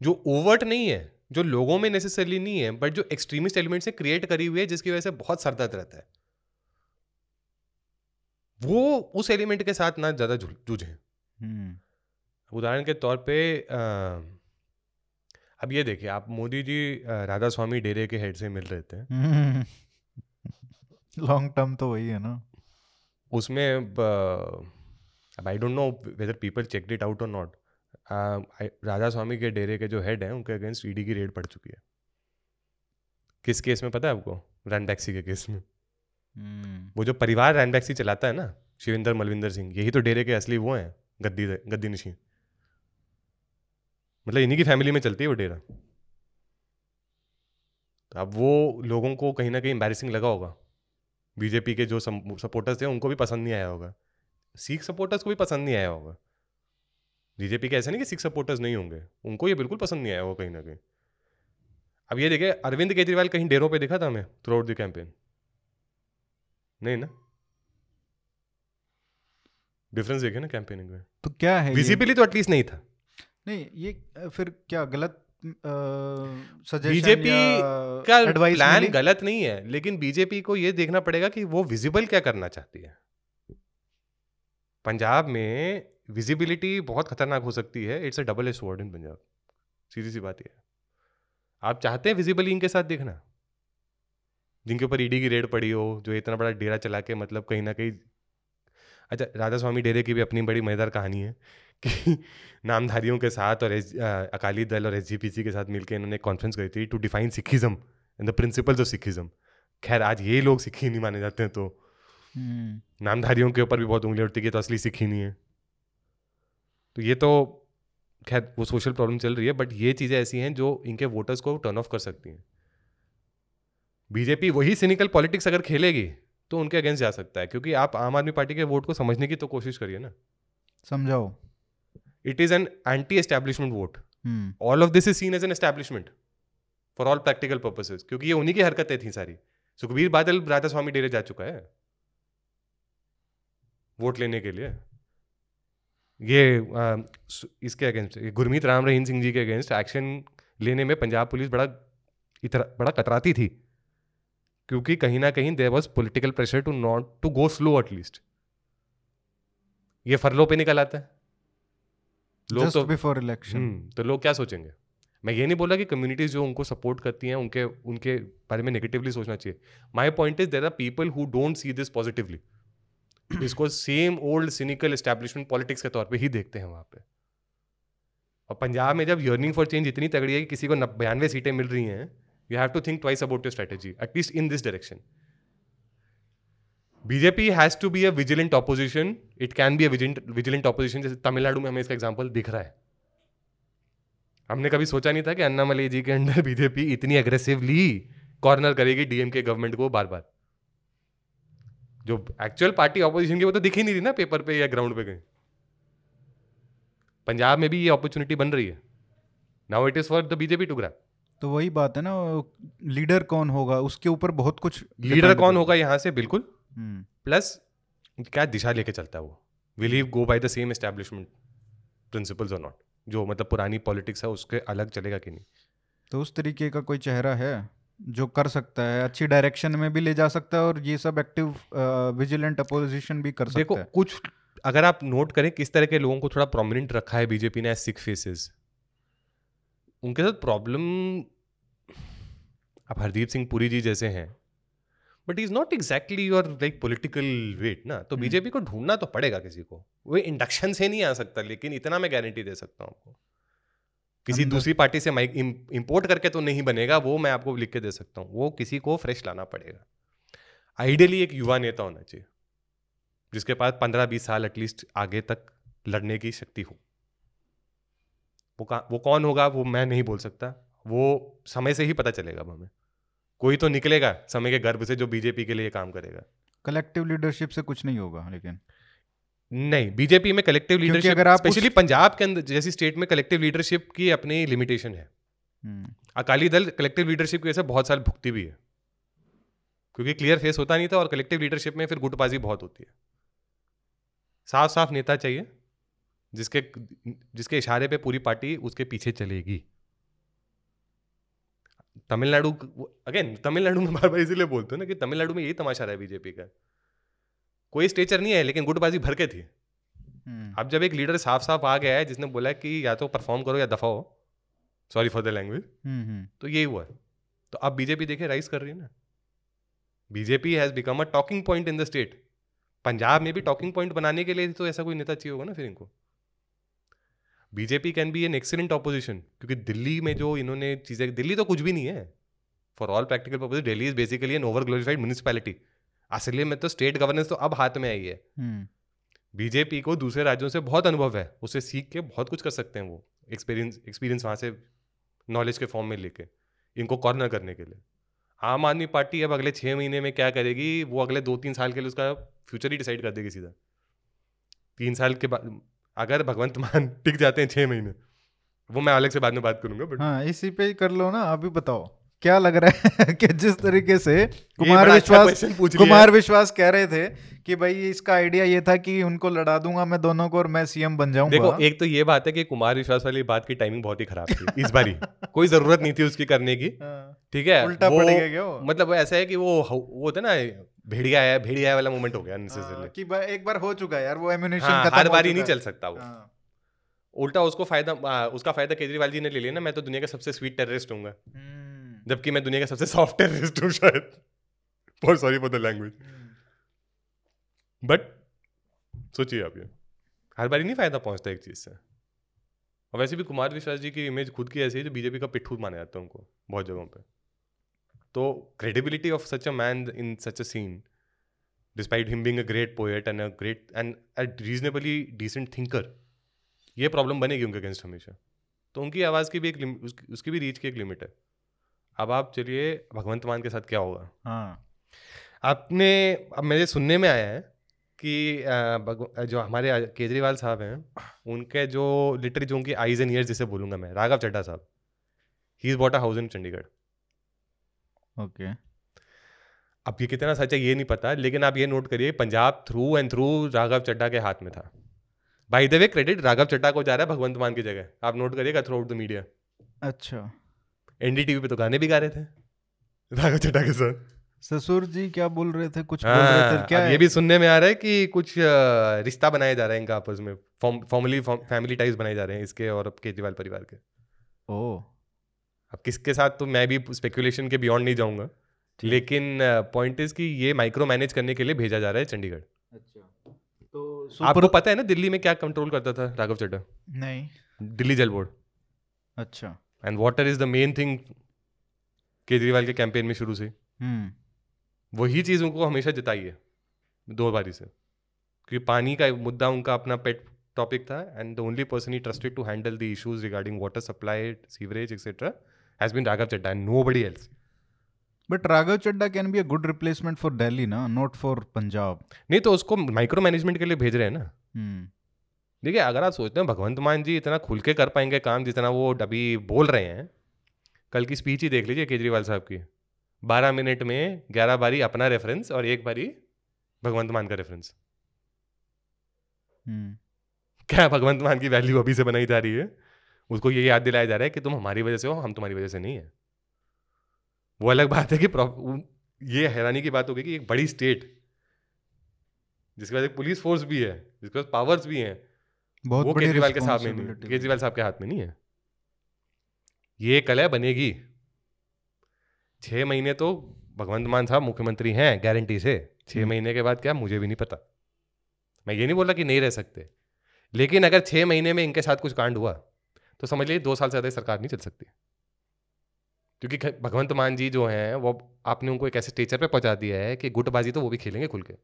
जो ओवर्ट नहीं है जो लोगों में नेसेसरली नहीं है बट जो एक्सट्रीमिस्ट एलिमेंट्स से क्रिएट करी हुई है जिसकी वजह से बहुत सरदर्द रहता है। वो उस एलिमेंट के साथ ना ज़्यादा जूझे। हम्म। उदाहरण के तौर पे आ, अब ये देखिए आप मोदी जी राधा स्वामी डेरे के हेड से मिल रहे थे। [LAUGHS] लॉन्ग टर्म तो वही है ना। उसमें अब I don't know whether people check it out और नॉट राधा स्वामी के डेरे के जो हेड हैं उनके अगेंस्ट ईडी की रेड पड़ चुकी है। किस केस में पता है आपको? रन टैक्सी के केस में। हम्म। वो जो परिवार रैन टैक्सी चलाता है ना शिविंदर मलविंदर सिंह यही तो डेरे के असली वो हैं गद्दी गद्दी निशी। मतलब इन्हीं की फैमिली में चलती है वो डेरा। तो अब वो लोगों को कहीं ना कहीं एम्बेसिंग लगा होगा। बीजेपी के जो सपोर्टर्स थे उनको भी पसंद नहीं आया होगा। सिख सपोर्टर्स को भी पसंद नहीं आया होगा। बीजेपी के ऐसे नहीं कि सिख सपोर्टर्स नहीं होंगे। उनको ये बिल्कुल पसंद नहीं आया होगा कहीं ना कहीं। अब ये देखे अरविंद केजरीवाल कहीं डेरों पे दिखा था हमें थ्रू आउट द कैंपेन नहीं ना? डिफरेंस देखे ना कैंपेनिंग में। तो क्या है विजिबली तो एटलीस्ट नहीं था। नहीं ये फिर क्या गलत बीजेपी का प्लान गलत नहीं है लेकिन बीजेपी को ये देखना पड़ेगा कि वो विजिबल क्या करना चाहती है। पंजाब में विजिबिलिटी बहुत खतरनाक हो सकती है। इट्स अ डबल एस वर्ड इन पंजाब सीधी सी बात यह आप चाहते हैं विजिबली इनके साथ देखना? जिनके ऊपर ईडी की रेड पड़ी हो जो इतना बड़ा डेरा चला के मतलब कहीं ना कहीं अच्छा राधा स्वामी डेरे की भी अपनी बड़ी मज़ेदार कहानी है कि [LAUGHS] नामधारियों के साथ और एस अकाली दल और एसजीपीसी के साथ मिलकर इन्होंने कॉन्फ्रेंस करी थी to define Sikhism and the principles of Sikhism खैर आज ये लोग सिखी नहीं माने जाते हैं तो हम्म। नामधारियों के ऊपर भी बहुत उंगली उठती है तो असली सिखी नहीं है। तो ये तो खैर वो सोशल प्रॉब्लम चल रही है बट ये चीज़ें ऐसी हैं जो इनके वोटर्स को टर्न ऑफ़ कर सकती हैं। बीजेपी वही सिनिकल पॉलिटिक्स अगर खेलेगी तो उनके अगेंस्ट जा सकता है क्योंकि आप आम आदमी पार्टी के वोट को समझने की तो कोशिश करिए ना। समझाओ। It is an anti establishment vote all of this is seen as an establishment for all practical purposes क्योंकि ये उन्हीं की हरकतें थी सारी। सुखबीर बादल राधा स्वामी डेरे जा चुका है वोट लेने के लिए। ये आ, इसके अगेंस्ट गुरमीत राम रहीम सिंह जी के अगेंस्ट एक्शन लेने में पंजाब पुलिस बड़ा इतना बड़ा कतराती थी। क्योंकि कहीं ना कहीं there was political pressure to not to go slow at least ये फरलो पे निकल आता है। लोग तो बिफोर इलेक्शन हम्म, तो लोग क्या सोचेंगे? मैं ये नहीं बोला कि कम्युनिटीज जो उनको सपोर्ट करती हैं उनके उनके बारे में नेगेटिवली सोचना चाहिए। My point is there are people who don't see this positively इसको same old cynical establishment politics के तौर पे ही देखते हैं वहाँ पे। और पंजाब में जब यर्निंग फॉर चेंज इतनी तगड़ी है कि किसी को बयानवे सीटें मिल रही हैं you have to think twice about your strategy at least in this direction BJP has to be a vigilant opposition it can be a vigilant opposition जैसे तमिलनाडु में हमें इसका एग्ज़ाम्पल दिख रहा है। हमने कभी सोचा नहीं था कि अन्नामलई जी के अंडर [LAUGHS] बीजेपी इतनी अग्रेसिवली कॉर्नर करेगी डीएम के गवर्नमेंट को बार बार जो एक्चुअल पार्टी ऑपोजिशन की वो तो दिख ही नहीं थी ना पेपर पे या ग्राउंड पे कहीं। पंजाब में भी ये अपॉर्चुनिटी बन रही है। Now it is for the BJP to grab तो वही बात है ना लीडर कौन होगा? उसके ऊपर बहुत कुछ लीडर कौन होगा यहाँ से? बिल्कुल। प्लस हम्म। क्या दिशा लेके चलता है वो? Will he go by the same establishment principles और नॉट जो मतलब पुरानी पॉलिटिक्स है उसके अलग चलेगा कि नहीं? तो उस तरीके का कोई चेहरा है? जो कर सकता है अच्छी डायरेक्शन में भी ले जा सकता है और ये सब एक्टिव विजिलेंट अपोजिशन भी कर सकता देखो, है कुछ अगर आप नोट करें किस तरह के लोगों को थोड़ा प्रोमिनेंट रखा है बीजेपी ने सिख फेसेस उनके साथ प्रॉब्लम अब हरदीप सिंह पुरी जी जैसे हैं but is not exactly your like political weight ना तो बीजेपी हम्म। को ढूंढना तो पड़ेगा किसी को वो इंडक्शन से नहीं आ सकता लेकिन इतना मैं गारंटी दे सकता हूँ आपको किसी दूसरी पार्टी से माइक इम्पोर्ट करके तो नहीं बनेगा वो मैं आपको लिख के दे सकता हूँ। वो किसी को फ्रेश लाना पड़ेगा। आइडियली एक युवा नेता होना चाहिए जिसके पास पंद्रह बीस साल एटलीस्ट आगे तक लड़ने की शक्ति हो। वो वो कौन होगा वो मैं नहीं बोल सकता। वो समय से ही पता चलेगा हमें। कोई तो निकलेगा समय के गर्भ से जो बीजेपी के लिए काम करेगा। कलेक्टिव लीडरशिप से कुछ नहीं होगा लेकिन। नहीं बीजेपी में कलेक्टिव लीडरशिप अगर आप स्पेशली उस... पंजाब के अंदर जैसी स्टेट में कलेक्टिव लीडरशिप की अपनी लिमिटेशन है। हम्म। अकाली दल कलेक्टिव लीडरशिप की वजह से बहुत साल भुगती भी है। क्योंकि क्लियर फेस होता नहीं था और कलेक्टिव लीडरशिप में फिर गुटबाजी बहुत होती है। साफ़ साफ़ नेता चाहिए जिसके जिसके इशारे पे पूरी पार्टी उसके पीछे चलेगी। तमिलनाडु अगेन तमिलनाडु में बार बार इसीलिए बोलते हो ना कि तमिलनाडु में यही तमाशा रहा है बीजेपी का। कोई स्टेचर नहीं है लेकिन गुटबाजी भर के थी। हम्म। अब जब एक लीडर साफ़ साफ़ आ गया है जिसने बोला कि या तो परफॉर्म करो या दफ़ा हो सॉरी फॉर द लैंग्वेज तो यही हुआ। तो अब बीजेपी देखे राइज कर रही है ना। BJP has become a talking point in the state Punjab में भी टॉकिंग पॉइंट बनाने के लिए तो ऐसा कोई नेता चाहिए होगा ना फिर इनको। BJP can be an excellent opposition क्योंकि दिल्ली में जो इन्होंने चीज़ें दिल्ली तो कुछ भी नहीं है। For all practical purpose Delhi is basically an over glorified municipality असली में तो स्टेट गवर्नेंस तो अब हाथ में आई है। बीजेपी हम्म। को दूसरे राज्यों से बहुत अनुभव है। उसे सीख के बहुत कुछ कर सकते हैं वो एक्सपीरियंस एक्सपीरियंस वहाँ से नॉलेज के फॉर्म में लेके इनको कॉर्नर करने के लिए। आम आदमी पार्टी अब अगले छः महीने में क्या करेगी? वो अगले दो तीन साल के लिए उसका फ्यूचर ही डिसाइड कर देगी सीधा। तीन साल के बाद अगर भगवंत मान [LAUGHS] टिक जाते हैं छः महीने वो मैं अलग से बाद में बात करूँगा बट हाँ इसी पे कर लो ना आप अभी बताओ। क्या लग रहा है [LAUGHS] कि जिस तरीके से कुमार अच्छा विश्वास कुमार विश्वास कह रहे थे कि भाई इसका आइडिया ये था कि उनको लड़ा दूँगा मैं दोनों को और मैं सीएम बन जाऊँगा। देखो एक तो ये बात है कि कुमार विश्वास वाली बात की टाइमिंग बहुत ही खराब थी इस बारी। [LAUGHS] कोई ज़रूरत नहीं थी उसकी करने की। हाँ। ठीक है? उल्टा पड़ गया क्या मतलब ऐसा है कि वो वो होता ना भेड़िया है भेड़िया वाला मोमेंट हो गया हाँ, कि एक बार हो चुका है यार वो एम्यूनेशन हाँ, हर बारी नहीं चल सकता वो। हाँ। उल्टा उसको फ़ायदा उसका फ़ायदा केजरीवाल जी ने ले लिया ना मैं तो दुनिया का सबसे स्वीट टेररिस्ट हूँ। जबकि मैं दुनिया का सबसे सॉफ्ट टेररिस्ट हूँ शायद। बहुत sorry for the language but सोचिए आप ये। हर बार ही नहीं फ़ायदा पहुँचता एक चीज़ से। और वैसे भी कुमार विश्वास जी की इमेज खुद की ऐसी है जो बीजेपी का पिट्ठू माना जाता है उनको, बहुत जगहों पे। तो credibility of such a man in such a scene despite him being a great poet and a great and a reasonably decent thinker ये प्रॉब्लम बनेगी उनके अगेंस्ट हमेशा। तो उनकी आवाज़ की भी एक उसकी भी रीच की एक लिमिट है। अब आप चलिए भगवंत मान के साथ क्या होगा? हाँ। आपने अब मेरे सुनने में आया है कि जो हमारे केजरीवाल साहब हैं उनके जो लिटरी जो उनकी आइज़ एंड ईयर्स जिसे बोलूँगा मैं राघव चड्डा साहब he is bought a house in Chandigarh. Okay. अब ये कितना सच है ये नहीं पता लेकिन आप ये नोट करिए Punjab through and through Raghav Chadha के हाथ में था। By the way credit Raghav Chadha को जा रहा है भगवंत मान की जगह आप नोट करिएगा थ्रू आउट द मीडिया अच्छा। एनडीटीवी पे तो गाने भी गा रहे थे। राघव चड्डा के साथ ससुर जी क्या बोल रहे थे? कुछ बोल रहे थे हाँ, क्या ये भी सुनने में आ रहा है कि कुछ रिश्ता बनाया जा रहा है इनका आपस में। फॉर्मली फैमिली टाइज बनाए जा रहे हैं इसके और केजरीवाल परिवार के। ओ अब किसके साथ तो मैं भी स्पेकुलेशन के बियॉन्ड नहीं जाऊँगा। लेकिन पॉइंट इज़ कि ये माइक्रो मैनेज करने के लिए भेजा जा रहा है चंडीगढ़। अच्छा। तो आपको पता है ना दिल्ली में क्या कंट्रोल करता था राघव चड्डा नहीं। दिल्ली जल बोर्ड। अच्छा। And water is the main thing Kejriwal के कैंपेन में शुरू से। हम्म। वही चीज़ उनको हमेशा जिताई है दो बारी से। क्योंकि पानी का मुद्दा उनका अपना पेट टॉपिक था and the only person he trusted to handle the issues regarding water supply sewerage etcetera has been Raghav Chadha and nobody else but Raghav Chadha can be a good replacement for Delhi ना नॉट फॉर पंजाब नहीं तो उसको माइक्रो मैनेजमेंट के लिए भेज रहे हैं ना। हम्म। देखिए अगर आप सोचते हैं भगवंत मान जी इतना खुल के कर पाएँगे काम जितना वो अभी बोल रहे हैं कल की स्पीच ही देख लीजिए केजरीवाल साहब की। बारह मिनट में ग्यारह बारी अपना रेफरेंस और एक बारी भगवंत मान का रेफरेंस हम्म। क्या भगवंत मान की वैल्यू अभी से बनाई जा रही है? उसको ये याद दिलाया जा रहा है कि तुम हमारी वजह से हो हम तुम्हारी वजह से नहीं है। वो अलग बात है कि ये हैरानी की बात होगी कि एक बड़ी स्टेट जिसके पास एक पुलिस फोर्स भी है जिसके पास पावर्स भी हैं बहुत वो केजरीवाल के साथ में नहीं केजरीवाल साहब के हाथ में नहीं है। ये कलह बनेगी। छः महीने तो भगवंत मान साहब मुख्यमंत्री हैं गारंटी से। छः हम्म। महीने के बाद क्या मुझे भी नहीं पता। मैं ये नहीं बोला कि नहीं रह सकते। लेकिन अगर छः महीने में इनके साथ कुछ कांड हुआ तो समझ लीजिए दो साल से ज़्यादा सरकार नहीं चल सकती। क्योंकि भगवंत मान जी जो हैं वो आपने उनको एक ऐसे स्टेचर पे पहुँचा दिया है कि गुटबाजी तो वो भी खेलेंगे खुल के।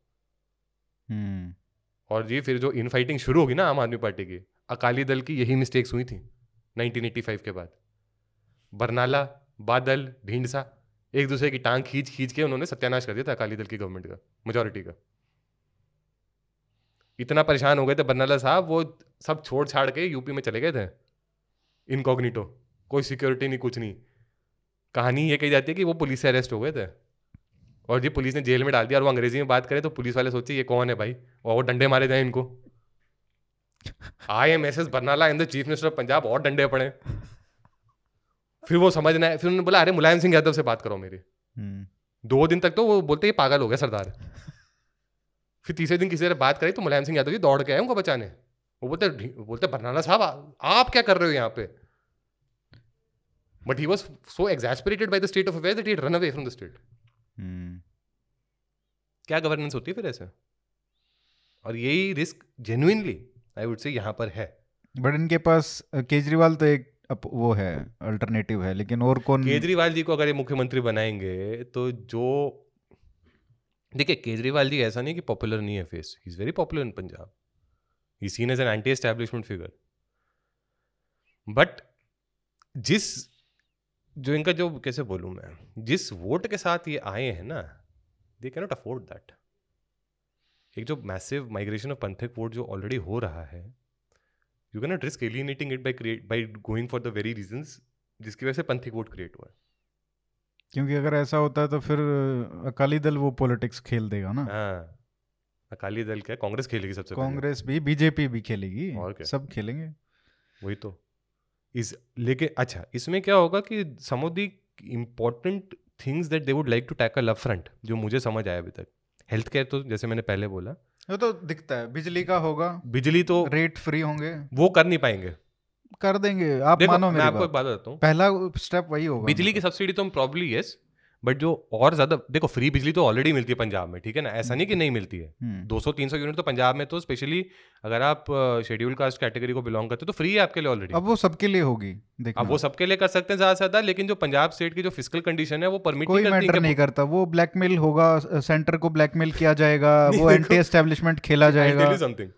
हम्म। और जी फिर जो इन फाइटिंग शुरू होगी ना आम आदमी पार्टी की, अकाली दल की यही मिस्टेक्स हुई थी 1985 के बाद। बरनाला, बादल ढींडसा एक दूसरे की टांग खींच खींच के उन्होंने सत्यानाश कर दिया था अकाली दल की गवर्नमेंट का मेजोरिटी का। इतना परेशान हो गए थे बरनाला साहब, वो सब छोड़ छाड़ के यूपी में चले गए थे। इनकॉग्निटो कोई सिक्योरिटी नहीं, कुछ नहीं। कहानी ये कही जाती है कि वो पुलिस से अरेस्ट हो गए थे। और जी पुलिस ने जेल में डाल दिया और वो अंग्रेज़ी में बात करें तो पुलिस वाले सोचे ये कौन है भाई? और वो डंडे मारे जाए इनको। I am S S Barnala in the chief minister of Punjab और डंडे पड़े। फिर वो समझना है फिर उन्होंने बोला अरे मुलायम सिंह यादव से बात करो मेरी। हम्म। दो दिन तक तो वो बोलते ही पागल हो गया सरदार। फिर तीसरे दिन किसी से बात करी तो मुलायम सिंह यादव जी दौड़ के आए उनको बचाने। वो बोलते बोलते बरनाला साहब आप क्या कर रहे हो यहाँ पे? But he was so exasperated by the state of affair that he run away from the state क्या गवर्नेंस होती है फिर ऐसे? और यही रिस्क जेन्युइनली आई वुड से यहाँ पर है। बट इनके पास केजरीवाल तो एक अब वो है अल्टरनेटिव है लेकिन और कौन? केजरीवाल जी को अगर ये मुख्यमंत्री बनाएँगे तो जो देखिए केजरीवाल जी ऐसा नहीं कि पॉपुलर नहीं है face he is very popular in Punjab he seen as an anti establishment figure but जिस जो इनका जो कैसे बोलूँ मैं जिस वोट के साथ ये आए हैं ना दे कैनॉट अफोर्ड दैट एक जो massive migration of Panthic vote जो ऑलरेडी हो रहा है you can not risk alienating it by create by going for the very reasons जिसकी वजह से पंथिक वोट क्रिएट हुआ है। क्योंकि अगर ऐसा होता है तो फिर अकाली दल वो पॉलिटिक्स खेल देगा ना। हाँ अकाली दल क्या कांग्रेस खेलेगी सबसे कांग्रेस भी बीजेपी भी खेलेगी और क्या। सब खेलेंगे। वही तो। इस लेकिन अच्छा इसमें क्या होगा कि some of the important things that they would like to tackle up front जो मुझे समझ आया अभी तक। हेल्थ केयर तो जैसे मैंने पहले बोला। वो तो दिखता है। बिजली का होगा। बिजली तो रेट फ्री होंगे। वो कर नहीं पाएँगे। कर देंगे। आप मानो मैं आपको एक बात बताता हूँ। पहला स्टेप वही होगा। बिजली की सब्सिडी तो हम प्रॉब्ली यस बट जो और ज़्यादा देखो फ्री बिजली तो ऑलरेडी मिलती है पंजाब में ठीक है ना? ऐसा नहीं कि नहीं मिलती है। 200 300 यूनिट तो पंजाब में तो स्पेशली अगर आप शेड्यूल कास्ट कैटेगरी को बिलोंग करते हो तो फ्री है आपके लिए ऑलरेडी अब वो सबके लिए होगी अब वो सबके लिए कर सकते हैं ज़्यादा से ज़्यादा लेकिन जो पंजाब स्टेट की जो फ़िज़िकल कंडीशन है वो परमिट कोई नहीं, मैटर नहीं करता। वो ब्लैकमेल होगा सेंटर को ब्लैकमेल किया जाएगा [LAUGHS] वो एंटी एस्टेब्लिशमेंट खेला जाएगा। समथिंग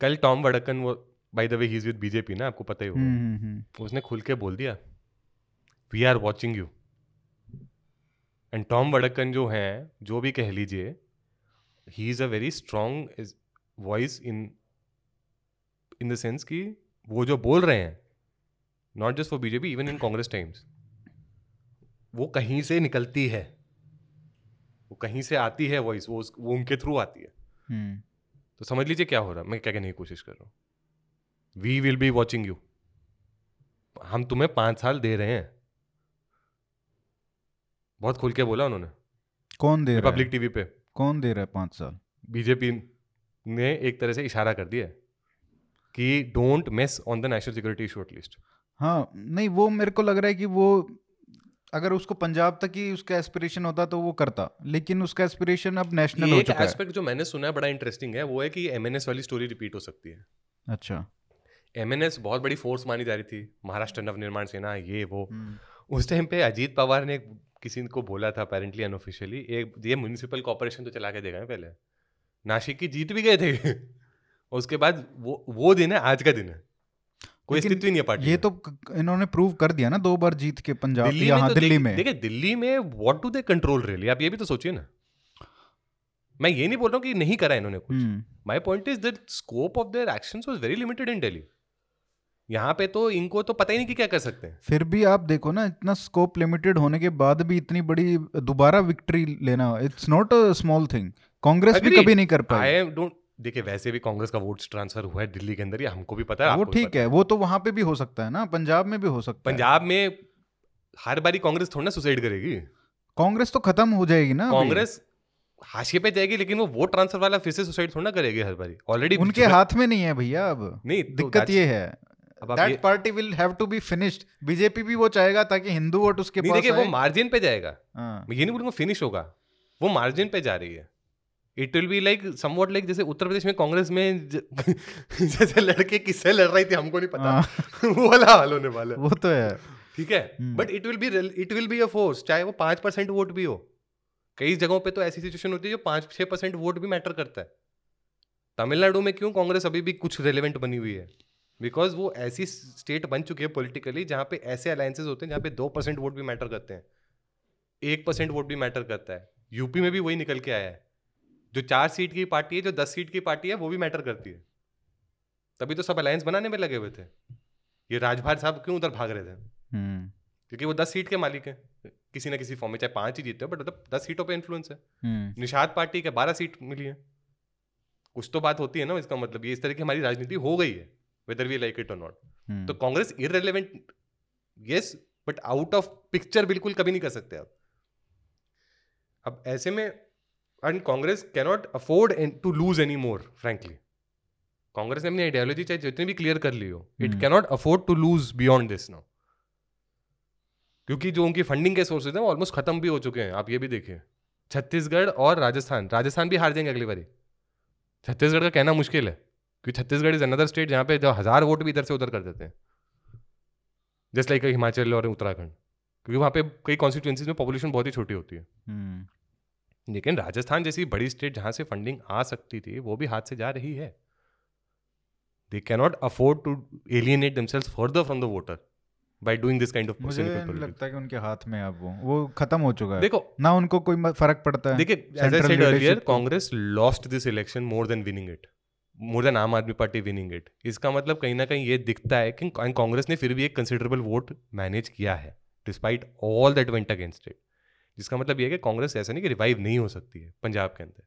कल टॉम वड़कन वो by the way he is with BJP ना आपको पता ही होगा। हम्म, हम्म, हम्म। उसने खुल के बोल दिया। We are watching you and Tom Vadakkan जो हैं जो भी कह लीजिए he is a very strong voice in in the sense कि वो जो बोल रहे हैं not just for BJP even in Congress times वो कहीं से निकलती है वो कहीं से आती है वॉइस वो वो उनके थ्रू आती है। hmm. तो समझ लीजिए क्या हो रहा है मैं क्या कहने की कोशिश कर रहा हूँ। We will be watching you हम तुम्हें पाँच साल दे रहे हैं। बहुत खुल के बोला उन्होंने। कौन दे रहा पब्लिक टीवी पे। कौन दे रहा है पाँच साल? बीजेपी ने एक तरह से इशारा कर दिया कि don't miss on the national security issue at least हाँ नहीं वो मेरे को लग रहा है कि वो अगर उसको पंजाब तक ही उसका एस्पिरेशन होता तो वो करता लेकिन उसका एस्पिरेशन अब नेशनल हो चुका है। एस्पेक्ट जो मैंने सुना है बड़ा इंटरेस्टिंग है वो है कि एमएनएस वाली स्टोरी रिपीट हो सकती है। अच्छा। एमएनएस बहुत बड़ी फोर्स मानी जा रही थी महाराष्ट्र नवनिर्माण सेना ये वो। हम्म। उस टाइम पे अजीत पवार ने किसी को बोला था अपेरेंटली अनऑफिशियली एक ये म्यूनिसिपल कॉर्पोरेशन तो चला के देगा पहले। नासिक की जीत भी गए थे। उसके बाद वो वो दिन है आज का दिन है। कोई स्थिति नहीं है पार्टी ये तो इन्होंने प्रूव कर दिया ना दो बार जीत के पंजाब दिल्ली में तो दिल्ली में। देखिए दिल्ली में what do they control really आप ये भी तो सोचिए ना। मैं ये नहीं बोल रहा हूँ कि नहीं करा इन्होंने कुछ। My point is that scope of their actions was very limited in Delhi यहाँ पे तो इनको तो पता ही नहीं कि क्या कर सकते हैं। फिर भी आप देखो ना इतना स्कोप लिमिटेड होने के बाद भी इतनी बड़ी दोबारा विक्ट्री लेना it's not a small thing Congress भी कभी नहीं कर पाई। देखिए वैसे भी कांग्रेस का वोट ट्रांसफ़र हुआ है दिल्ली के अंदर ये हमको भी पता है वो ठीक है वो तो वहाँ पे भी हो सकता है ना पंजाब में भी हो सकता है। पंजाब में हर बारी कांग्रेस थोड़ा ना सुसाइड करेगी। कांग्रेस तो खत्म हो जाएगी ना कांग्रेस हाशिए पे जाएगी लेकिन वो वोट ट्रांसफ़र वाला फिर से सुसाइड थोड़ा ना करेगी हर बारी। ऑलरेडी उनके हाथ में नहीं है भैया अब। नहीं तो दिक्कत ये है। That party will have to be finished BJP भी वो चाहेगा ताकि हिंदू वोट उसके पास देखिए वो मार्जिन पे जाएगा। हाँ। मैं ये नहीं बोलूँगा फिनिश होगा। वो मार्जिन पे जा रही है। It will be like somewhat like जैसे उत्तर प्रदेश में कांग्रेस में [LAUGHS] जैसे लड़के किससे लड़ रही थी हमको नहीं पता। हाँ। [LAUGHS] वो वाला हाल होने वाला वो तो है। ठीक है? But it will be it will be a force चाहे वो पाँच परसेंट वोट भी हो। कई जगहों पे तो ऐसी सिचुएशन होती है जो पाँच छह परसेंट वोट भी मैटर करता है। तमिलनाडु में क्यों कांग्रेस अभी भी कुछ रेलिवेंट बनी हुई है? बिकॉज़ वो ऐसी स्टेट बन चुकी है पॉलिटिकली जहाँ पे ऐसे अलायंसेज होते हैं जहाँ पे दो परसेंट वोट भी मैटर करते हैं। एक परसेंट वोट भी मैटर करता है। यूपी में भी वही निकल के आया है। जो चार सीट की पार्टी है जो दस सीट की पार्टी है वो भी मैटर करती है। तभी तो सब अलायंस बनाने में लगे हुए थे। ये राजभार साहब क्यों उधर भाग रहे थे? हम्म। क्योंकि वो दस सीट के मालिक हैं। किसी ना किसी फॉर्म में चाहे पाँच ही जीते हो बट मतलब दस सीटों पे इन्फ्लुएंस है। हम्म। निषाद पार्टी के बारह सीट मिली है। कुछ तो बात होती है ना इसका मतलब ये इस तरह की हमारी राजनीति हो गई है। Whether we like it or not. Hmm. तो Congress irrelevant yes but out of picture बिल्कुल कभी नहीं कर सकते आप। अब ऐसे में and Congress cannot afford to lose any more frankly Congress ने अपनी आइडियोलॉजी चाहे जितनी भी क्लियर कर ली हो it cannot afford to lose beyond this now क्योंकि जो उनकी फंडिंग के सोर्सेज हैं वो ऑलमोस्ट खत्म भी हो चुके हैं। आप ये भी देखिए छत्तीसगढ़ और राजस्थान राजस्थान भी हार जाएँगे अगली बारी। छत्तीसगढ़ का कहना मुश्किल है। क्योंकि छत्तीसगढ़ इज़ अनदर स्टेट जहाँ पे जो हज़ार वोट भी इधर से उधर कर देते हैं। जस्ट लाइक हिमाचल और उत्तराखंड। क्योंकि वहाँ पे कई कॉन्स्टिट्यूंसीज में पॉपुलेशन बहुत ही छोटी होती है। हम्म। लेकिन राजस्थान जैसी बड़ी स्टेट जहाँ से फंडिंग आ सकती थी वो भी हाथ से जा रही है। दे alienate themselves further from the voter by doing this kind of मुझे cynical नहीं politics. लगता कि उनके हाथ में अब वो वो खत्म हो चुका है। देखो ना उनको कोई फ़र्क पड़ता है। देखिए as I Central said earlier, leadership को- Congress lost this election more More than आम आदमी पार्टी विनिंग इट इसका मतलब कहीं ना कहीं ये दिखता है कि कांग्रेस ने फिर भी एक कंसिडरेबल वोट मैनेज किया है despite all that went against it जिसका मतलब ये है कि कांग्रेस ऐसा नहीं कि रिवाइव नहीं हो सकती है पंजाब के अंदर।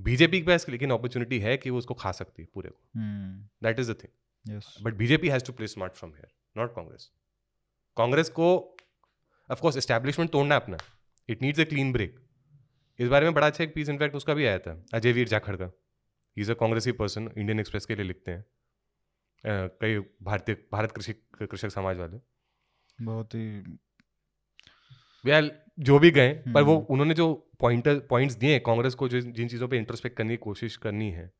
बीजेपी के पास लेकिन अपॉर्चुनिटी है कि वो उसको खा सकती है पूरे को। That is the thing but BJP has to play smart from here not Congress. Congress को ऑफकोर्स एस्टैब्लिशमेंट तोड़ना है अपना। It needs a clean break इस बारे में बड़ा अच्छा एक पीस इनफैक्ट उसका भी आया था अजय वीर जाखड़ का। इज़ अ कांग्रेसी पर्सन इंडियन एक्सप्रेस के लिए लिखते हैं। कई भारतीय भारत कृषि कृषक समाज वाले। बहुत ही वेल जो भी गए पर वो हम्म। उन्होंने जो पॉइंटर पॉइंट्स दिए कांग्रेस को जो जिन चीज़ों पे इंट्रोस्पेक्ट करने की कोशिश करनी है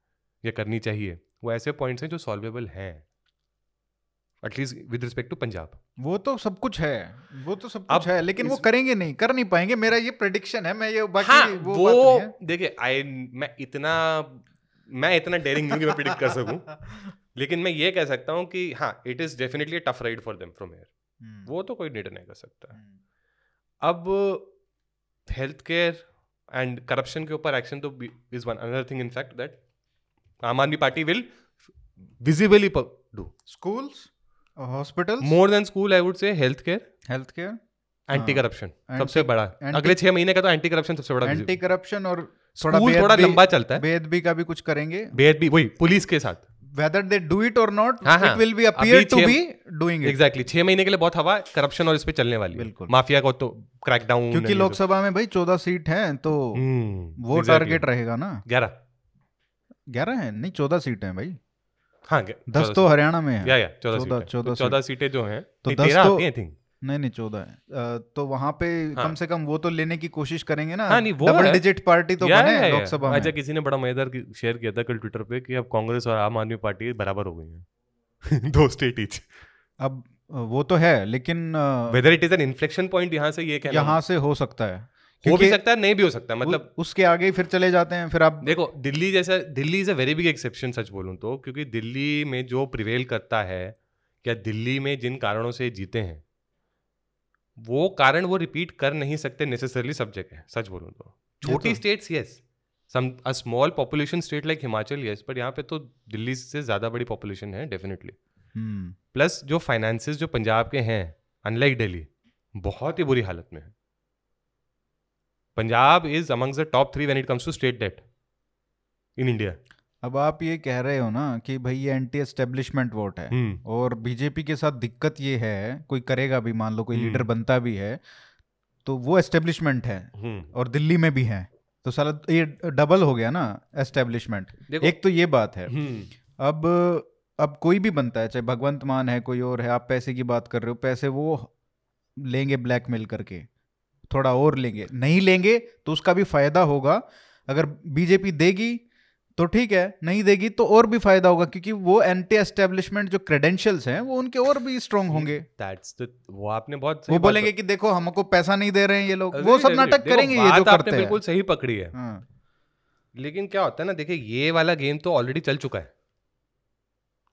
या करनी चाहिए वो ऐसे पॉइंट्स हैं जो सॉल्वेबल हैं। At least with respect to Punjab वो तो सब कुछ है वो तो सब कुछ है लेकिन वो करेंगे नहीं कर नहीं पाएँगे। मेरा ये प्रेडिक्शन है मैं ये बाकी हाँ वो, वो, है। देखिए आई मैं इतना मैं इतना डेयरिंग नहीं कि मैं प्रिडिक्ट कर सकूँ। लेकिन मैं ये कह सकता हूँ कि हाँ it is definitely tough ride for them from here वो तो कोई निर्णय कर सकता। है हम्म, अब हेल्थ केयर एंड करप्शन के ऊपर एक्शन तो is one another thing in fact that Aam Aadmi Party will visibly do schools hospitals more than school I would say health care health care anti corruption सबसे बड़ा। anti- अगले छह महीने का तो एंटी करप्शन सबसे बड़ा एंटी करप्शन और थोड़ा थोड़ा लंबा चलता है। का भी कुछ करेंगे। वही पुलिस के साथ। Whether they do it or not हाँ, हाँ। it will be appear अभी to छह- be doing it एग्जैक्टली छह महीने के लिए बहुत हवा करप्शन और इस पे चलने वाली बिल्कुल। माफिया को तो क्रैक डाउन क्योंकि लोकसभा में भाई चौदह सीट है तो हम्म, वो टारगेट रहेगा ना। ग्यारह। ग्यारह है? नहीं चौदह सीट है भाई। हाँ दस तो हरियाणा में है। चौदह सीटें तो जो हैं। तो दस तो- हैं थिंक नहीं नहीं चौदह है। तो वहाँ पे हाँ। कम से कम वो तो लेने की कोशिश करेंगे ना। हाँ, नहीं, वो डबल डिजिट पार्टी तो बने लोकसभा अच्छा किसी ने बड़ा मज़ेदार शेयर किया था कल ट्विटर पे कि अब कांग्रेस और आम आदमी पार्टी बराबर हो गई है। [LAUGHS] दो स्टेट ईच अब वो तो है लेकिन whether it is an inflection point यहाँ से ये कहना यहाँ से हो सकता है। हो भी सकता है नहीं भी हो सकता है मतलब उसके आगे फिर चले जाते हैं फिर आप देखो दिल्ली जैसा Delhi is a very big exception सच बोलूँ तो क्योंकि दिल्ली में जो प्रिवेल करता है या दिल्ली में जिन कारणों से जीते हैं वो कारण वो रिपीट कर नहीं सकते नेसेसरली सब जगह सच बोलूँ तो। छोटी states yes some a small population state like Himachal yes but यहाँ पे तो दिल्ली से ज़्यादा बड़ी पॉपुलेशन है डेफिनेटली हम्म, प्लस जो फाइनेंसेस जो पंजाब के हैं अनलाइक दिल्ली बहुत ही बुरी हालत में है। Punjab is amongst the top three when it comes to state debt in India अब आप ये कह रहे हो ना कि भाई ये एंटी एस्टेब्लिशमेंट वोट है और बीजेपी के साथ दिक्कत ये है कोई करेगा भी मान लो कोई हम्म। लीडर बनता भी है तो वो एस्टेब्लिशमेंट है और दिल्ली में भी है। तो साला ये डबल हो गया ना एस्टेब्लिशमेंट एक तो ये बात है। हम्म, अब अब कोई भी बनता है चाहे भगवंत मान है कोई और है आप पैसे की बात कर रहे हो पैसे वो लेंगे ब्लैकमेल करके थोड़ा और लेंगे। नहीं लेंगे तो उसका भी फ़ायदा होगा। अगर बीजेपी देगी तो ठीक है नहीं देगी तो और भी फ़ायदा होगा क्योंकि वो एंटी एस्टेब्लिशमेंट जो क्रेडेंशियल्स हैं वो उनके और भी स्ट्रांग होंगे। that's the वो आपने बहुत सही वो बोलेंगे कि देखो हमको पैसा नहीं दे रहे हैं ये लोग। वो सब नाटक करेंगे ये जो करते हैं। बिल्कुल सही पकड़ी है। हाँ, लेकिन क्या होता है ना देखिए ये वाला गेम तो ऑलरेडी चल चुका है।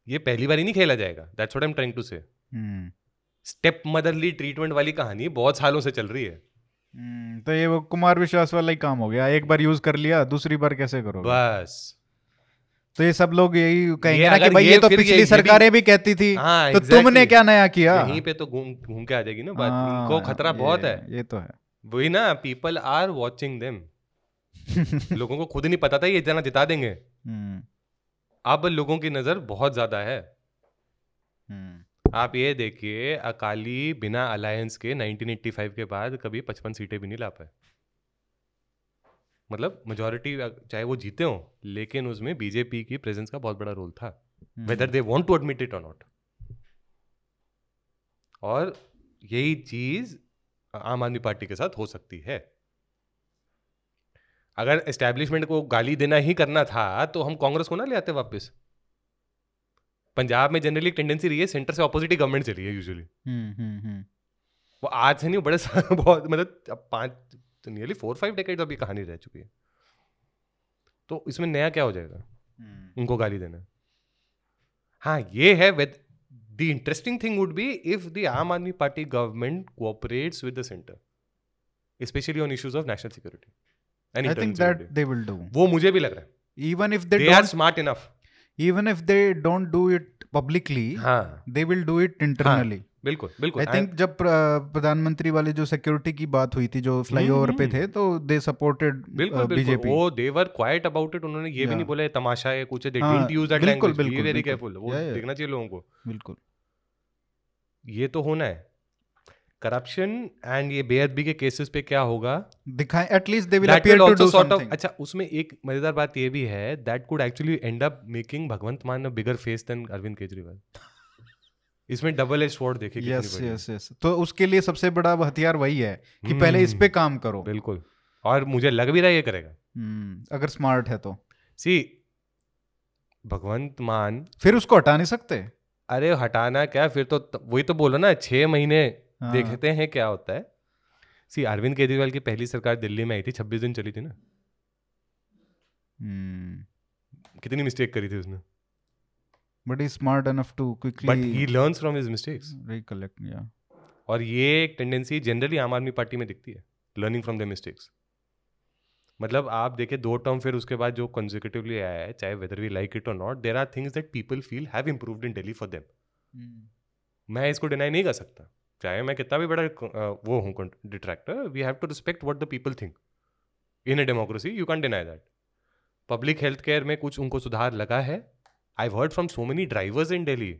ये पहली बार ही नहीं खेला जाएगा that's what I am trying to say step motherly treatment वाली कहानी बहुत सालों से चल रही है। तो ये वो कुमार विश्वास वाला ही काम हो गया। एक बार यूज़ कर लिया दूसरी बार कैसे करोगे? बस। तो ये सब लोग यही कहेंगे ना कि भाई ये ये तो पिछली ये भी- सरकारें भी कहती थी हाँ तो exactly. तुमने क्या नया किया? यहीं पे तो घूम घूम के आ जाएगी ना बात। हाँ, इनको खतरा बहुत है। ये तो है। वही ना पीपल आर वॉचिंग देम लोगों को खुद नहीं पता था ये इतना जिता देंगे। हम्म, अब लोगों की नज़र बहुत ज़्यादा है। हम्म, आप ये देखिए अकाली बिना अलायंस के 1985 के बाद कभी 55 सीटें भी नहीं ला पाए। मतलब मेजोरिटी चाहे वो जीते हो लेकिन उसमें बीजेपी की प्रेजेंस का बहुत बड़ा रोल था। Whether they want to admit it और नॉट और यही चीज़ आम आदमी पार्टी के साथ हो सकती है। अगर एस्टेब्लिशमेंट को गाली देना ही करना था तो हम कांग्रेस को ना ले आते वापस। पंजाब में जनरली टेंडेंसी रही है सेंटर से ऑपोजिट ही गवर्नमेंट चली है यूजुअली हम्म, हम्म, हम्म, वो आज से नहीं बड़े [LAUGHS] बहुत मतलब अब पाँच तो नियरली फोर फाइव डेकेड अभी कहानी रह चुकी है। तो इसमें नया क्या हो जाएगा। उनको गाली देना। हाँ ये है with the interesting thing would be if the Aam Aadmi Party government cooperates with the centre specially on issues of national security I think that they will do. वो मुझे भी लग रहा है। If they they are smart enough even if they don't do it publicly, हाँ। they will do it internally. बिल्कुल बिल्कुल। आई थिंक जब प्रधानमंत्री वाले जो सिक्योरिटी की बात हुई थी जो फ्लाईओवर पे थे तो दे सपोर्टेड हम्म, बिल्कुल। बीजेपी वो they were quite about it उन्होंने ये भी नहीं बोला तमाशा है कुछ they didn't use that language be very. Careful वो. देखना चाहिए लोगों को। बिल्कुल। ये तो होना है। करप्शन एंड ये बेअदबी के केसेस पे क्या होगा? दिखाएँ at least they will appear to do something अच्छा उसमें एक मज़ेदार बात ये भी है that could actually end up making Bhagwant Mann a bigger face than Arvind Kejriwal. इसमें डबल एज स्वॉर्ड देखे कितनी यस यस यस तो उसके लिए सबसे बड़ा हथियार वही है कि hmm, पहले इस पे हम्म, काम करो। बिल्कुल। और मुझे लग भी रहा है ये करेगा। हम्म, अगर स्मार्ट है तो। सी भगवंत मान फिर उसको हटा नहीं सकते? अरे हटाना क्या? फिर तो वही तो बोलो ना छह महीने हाँ, देखते हैं क्या होता है। सी अरविंद केजरीवाल की पहली सरकार दिल्ली में आई थी छब्बीस दिन चली थी ना। हम्म। कितनी मिस्टेक करी थी उसने। But is smart enough to quickly but he learns from his mistakes recollect या और ये एक टेंडेंसी जनरली आम आदमी पार्टी में दिखती है लर्निंग फ्रॉम द मिस्टेक्स मतलब आप देखे दो टर्म फिर उसके बाद जो कंजिक्यूटिवली आया है चाहे वेदर वी लाइक इट और not there are things that people feel have improved in Delhi for them मैं इसको डिनाई नहीं कर सकता। चाहे मैं कितना भी बड़ा वो हूँ detractor we have to respect what the people think in a democracy you can deny that public health care में कुछ उनको सुधार लगा है? I heard from so many drivers in Delhi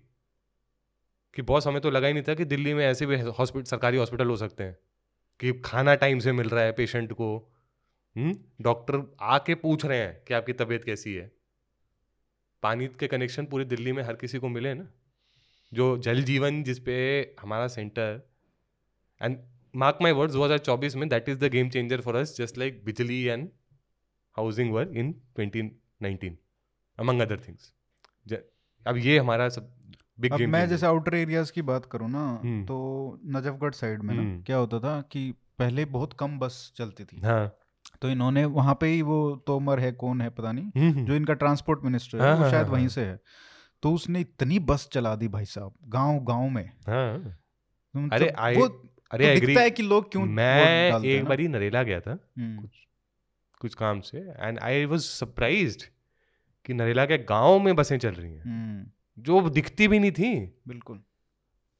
कि बॉस हमें तो लगा ही नहीं था कि दिल्ली में ऐसे भी हॉस्पिटल सरकारी हॉस्पिटल हो सकते हैं। कि खाना टाइम से मिल रहा है पेशेंट को। डॉक्टर आके पूछ रहे हैं कि आपकी तबीयत कैसी है? पानी के कनेक्शन पूरी दिल्ली में हर किसी को मिले ना? जो जल जीवन जिसपे हमारा centre and mark my words 2024 में that is the game changer for us just like bijli and housing were in 2019 among other things अब ये हमारा सब बिग अब गेम मैं जैसे आउटर एरियाज़ की बात करूँ ना हम्म। तो नजफगढ़ साइड में ना हम्म। क्या होता था कि पहले बहुत कम बस चलती थी हाँ तो इन्होंने वहाँ पे ही वो तोमर है कौन है पता नहीं हम्म, जो इनका ट्रांसपोर्ट मिनिस्टर है हाँ, वो हाँ, शायद हाँ, वहीं। से है तो उसने इतनी बस चला दी भाई साहब गाँव गाँव में। हाँ। मतलब अरे I- वो अरे तो दिखता है कि लोग क्यों मैं एक। बारी नरेला गया था हम्म, कुछ काम से एंड आई वाज सरप्राइज्ड कि नरेला के गाँव में बसें चल रही हैं। हम्म, जो दिखती भी नहीं थी। बिल्कुल।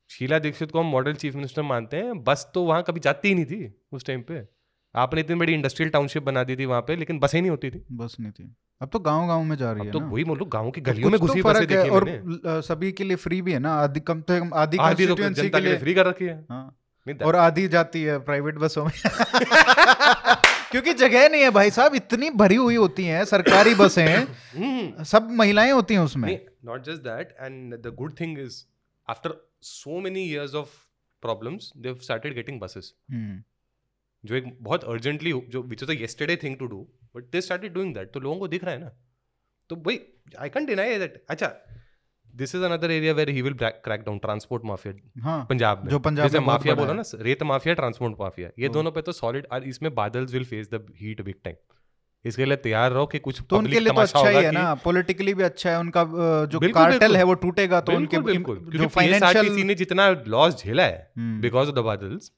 शीला दीक्षित को हम मॉडल चीफ मिनिस्टर मानते हैं बस तो वहाँ कभी जाती ही नहीं थी उस टाइम पे। आपने इतनी बड़ी इंडस्ट्रियल टाउनशिप बना दी थी वहाँ पे लेकिन बसें नहीं होती थी। बस नहीं थी। अब तो गाँव गाँव में जा रही अब है तो वही बोलो गाँव की तो गलियों में तो घुसी फ़र्क है और अ, सभी के लिए फ्री भी है ना। आधी कम से कम आधी आधी तो के लिए फ्री कर रखी है। हाँ। और आधी जाती है प्राइवेट बसों में। [LAUGHS] क्योंकि जगह नहीं है भाई साहब इतनी भरी हुई होती हैं सरकारी बसें हम्म, सब महिलाएँ होती हैं उसमें। Not just that and the good thing is after so many years of problems they started getting buses जो एक बहुत अर्जेंटली जो which is yesterday thing to do but they started doing that तो लोगों को दिख रहा है ना? तो भाई आई कैन डिनाई दैट अच्छा this is another area where he will crack down transport mafia हाँ पंजाब में। जो पंजाब जैसे माफिया बोला ना रेत माफिया ट्रांसपोर्ट माफिया ये तो- दोनों पे तो सॉलिड और इसमें Badals will face the heat big time इसके लिए तैयार रहो कि कुछ तो उनके लिए तो अच्छा ही है ना। पॉलिटिकली भी अच्छा है। उनका जो कार्टेल है वो टूटेगा तो उनके बिल्कुल जो फाइनेंशियल ने जितना लॉस झेला है। बिकॉज़ ऑफ़ द बादल्स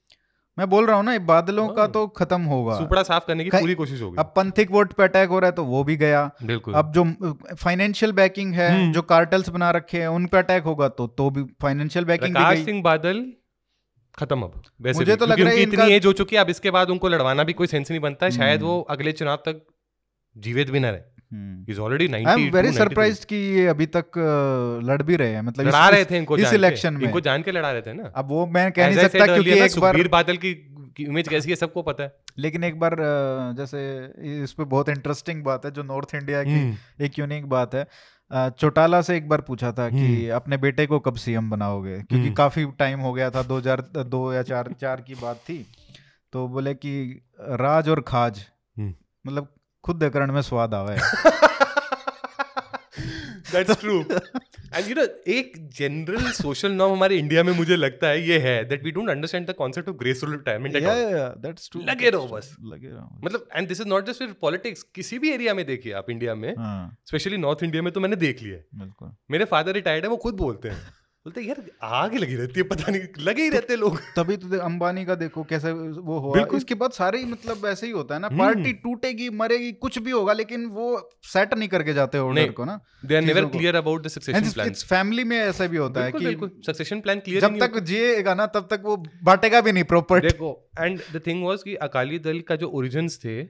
मैं बोल रहा हूँ ना बादलों का। तो खत्म होगा सुपड़ा साफ़ करने की पूरी कोशिश होगी अब पंथिक वोट पे अटैक हो रहा है तो वो भी गया बिल्कुल अब जो फाइनेंशियल बैकिंग है हम्म। जो कार्टल्स बना रखे हैं उन पे अटैक होगा तो तो भी फाइनेंशियल बैकिंग सिंह बादल खत्म अब वैसे मुझे तो लग रहा है इतनी एज हो चुकी है अब इसके बाद उनको लड़वाना भी कोई सेंस नहीं बनता है शायद हम्म। वो अगले चुनाव तक जीवित भी न रहे is already I am very 90 surprised कि ये अभी तक लड़ भी रहे हैं। मतलब लड़ा रहे थे इनको इस इलेक्शन में। इनको जान के लड़ा रहे थे ना। अब वो मैं कह नहीं सकता क्योंकि एक बार बादल की की इमेज कैसी है सबको पता है। लेकिन एक बार जैसे इस पे बहुत इंटरेस्टिंग बात है जो नॉर्थ इंडिया की हम्म। एक यूनिक बात है। चौटाला से एक बार पूछा था कि हम्म। अपने बेटे को कब सीएम बनाओगे? क्योंकि हम्म। काफ़ी टाइम हो गया था 2002 या चार चार की बात थी। तो बोले कि राज और खाज। मतलब खुद करण में स्वाद आवा। That's true and you know एक जनरल सोशल नॉर्म हमारे इंडिया में मुझे लगता है ये है that we don't understand the concept of graceful retirement या या दैट्स ट्रू लगे रहो बस। लगे रहो मतलब and this is not just फिर पॉलिटिक्स किसी भी एरिया में देखिए आप इंडिया में स्पेशली नॉर्थ इंडिया में तो मैंने देख लिया है। बिल्कुल। मेरे फादर रिटायर्ड है वो खुद बोलते हैं। बोलते यार आग लगी रहती है पता नहीं लगे ही रहते लोग. तभी तो अंबानी का देखो कैसे वो हुआ। बिल्कुल। इसके बाद सारे ही मतलब ऐसे ही होता है ना हम्म। पार्टी टूटेगी मरेगी कुछ भी होगा लेकिन वो सेट नहीं करके जाते ऑर्डर को ना they are never clear about the succession plan it's family में ऐसा भी होता है कि सक्सेशन प्लान क्लियर जब तक जिएगा ना तब तक वो बांटेगा भी नहीं प्रॉपर देखो एंड द थिंग वाज कि अकाली दल का जो ओरिजिन्स थे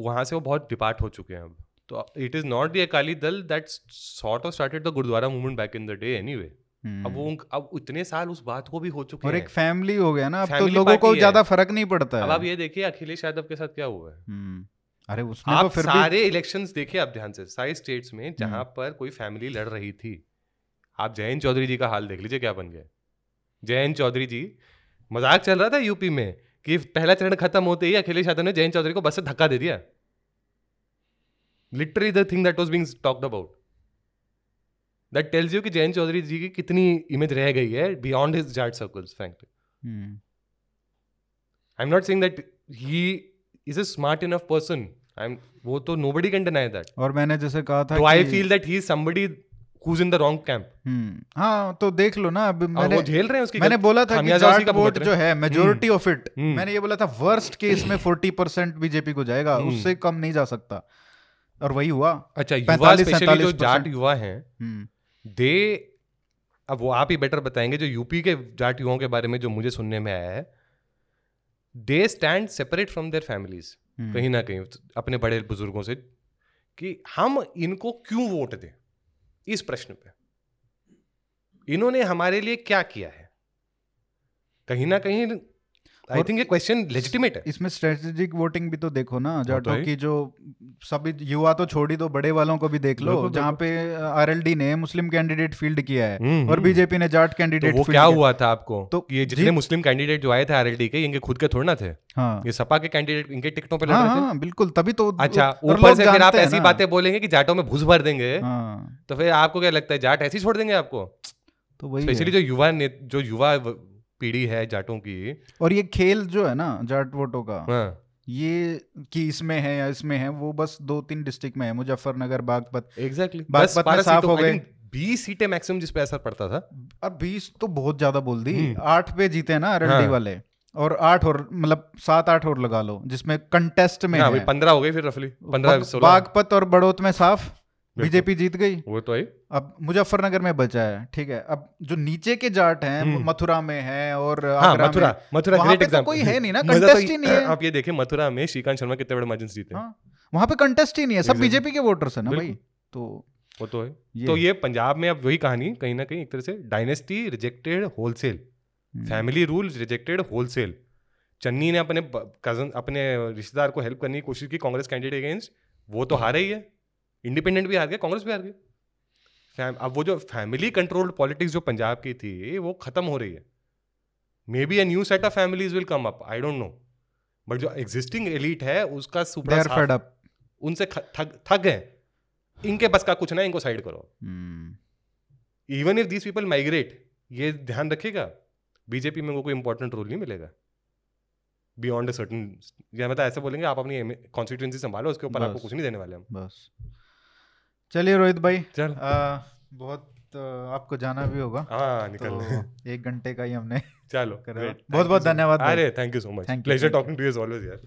वहाँ से वो बहुत डिपार्ट हो चुके हैं अब। तो it is not the Akali Dal that sort of started the gurdwara movement back in the day anyway अब वो अब इतने साल उस बात को भी हो चुके और एक फैमिली हो गया ना अब तो लोगों को ज़्यादा फ़र्क नहीं पड़ता है अब आप ये देखिए अखिलेश यादव के साथ क्या हुआ है? हम्म। अरे उसने तो फिर सारे इलेक्शंस देखे आप ध्यान से सारे स्टेट्स में जहाँ पर कोई फैमिली लड़ रही थी। आप जयंत चौधरी जी का हाल देख लीजिए क्या बन गया। जयंत चौधरी जी मज़ाक चल रहा था यूपी में कि पहला चरण खत्म होते ही अखिलेश यादव ने जयंत चौधरी को बस से धक्का दे दिया। Literally the thing that was being talked about that tells you कि जयंत चौधरी जी की कितनी इमेज रह गई है beyond his Jat circles frankly. I am not saying that he is a smart enough person I am वो तो नोबडी कैन डिनाई दैट और मैंने जैसे कहा था I feel that he is somebody who's in the wrong camp hmm, हाँ तो देख लो ना अब मैंने वो झेल रहे हैं उसकी मैंने बोला था कि जाट का वोट जो है मेजोरिटी ऑफ़ इट। मैंने ये बोला था वर्स्ट केस में फोर्टी परसेंट बीजेपी को जाएगा हम्म। उससे कम नहीं जा सकता। और वही हुआ अच्छा युवा स्पेशली जो जाट युवा हैं हम्म, दे अब वो आप ही बेटर बताएँगे जो यूपी के जाट युवाओं के बारे में जो मुझे सुनने में आया है। They stand separate from their families. कहीं ना कहीं अपने बड़े बुज़ुर्गों से कि हम इनको क्यों वोट दें? इस प्रश्न पे। इन्होंने हमारे लिए क्या किया है? कहीं ना कहीं आई थिंक ये क्वेश्चन लेजिटिमेट है। इसमें स्ट्रेटेजिक वोटिंग भी तो देखो ना तो की जो सभी युवा तो छोड़ ही दो बड़े वालों को भी देख लो जहाँ पे आरएलडी ने मुस्लिम कैंडिडेट फ़ील्ड किया है हम्म, और हम्म। बीजेपी ने जाट तो कैंडिडेट वो क्या हुआ था आपको? तो तो ये जितने मुस्लिम कैंडिडेट जो आए थे आरएलडी के इनके खुद के थोड़ा ना थे? हाँ। ये सपा के कैंडिडेट इनके टिकटों पे लड़ हाँ रहे थे? हाँ बिल्कुल तभी तो अच्छा ऊपर से फिर आप ऐसी बातें बोलेंगे कि जाटों में भूस भर देंगे हाँ। तो फिर आपको क्या लगता है जाट ऐसी छोड़ देंगे आपको? तो वही स्पेशली जो युवा जो युवा पीढ़ी है जाटों की। और ये खेल जो है ना जाट वोटों का हाँ। ये कि इसमें है या इसमें है वो बस दो तीन डिस्ट्रिक्ट में है मुजफ्फरनगर बागपत। एग्जैक्टली बागपत में साफ़ हो गए। बीस सीटें मैक्सिमम जिस पे असर पड़ता था। अब बीस तो बहुत ज़्यादा बोल दी। हम्म। आठ पे जीते ना आरएलडी हाँ। वाले और आठ और मतलब सात आठ और लगा लो जिसमें कंटेस्ट में हाँ पंद्रह हो गए फिर रफली पंद्रह बागपत और बड़ौत में साफ़। बीजेपी जीत गई। वो तो आई अब मुजफ्फरनगर में बचा है ठीक है। अब जो नीचे के जाट हैं हम्म। मथुरा में है और हाँ मथुरा मथुरा ग्रेट पे तो एग्जांपल कोई है नहीं ना, मज़ा तो ही नहीं है। आप ये देखिए मथुरा में श्रीकांत शर्मा कितने बड़े मार्जिन जीते। हाँ वहाँ पे कंटेस्ट ही नहीं है सब बीजेपी के वोटर्स है ना भाई। तो वो तो है। ये तो ये पंजाब में अब वही कहानी कहीं ना कहीं एक तरह से dynasty rejected wholesale family rule rejected wholesale Channi ने अपने कज़न अपने रिश्तेदार को हेल्प करने की कोशिश की कांग्रेस कैंडिडेट अगेंस्ट वो तो हारा ही है। इंडिपेंडेंट भी हार गए कांग्रेस भी हार गई अब वो जो फैमिली कंट्रोल्ड पॉलिटिक्स जो पंजाब की थी वो खत्म हो रही है। May be a new set of families will come up I don't know but जो एग्जिस्टिंग एलिट है उसका सुपरा. उनसे थक थक गए इनके बस का कुछ ना इनको साइड करो। Even if these people migrate ये ध्यान रखिएगा बीजेपी में वो कोई इंपॉर्टेंट रोल नहीं मिलेगा। बियॉन्ड अ सर्टन या मतलब ऐसे बोलेंगे आप अपनी कॉन्स्टिट्यूंसी संभालो उसके ऊपर आपको कुछ नहीं देने वाले हम। बस। चलिए रोहित भाई चल। आ, बहुत आपको जाना भी होगा। हाँ निकल तो एक घंटे का ही हमने चलो you so- धन्यवाद अरे thank you so much pleasure talking to you always यार।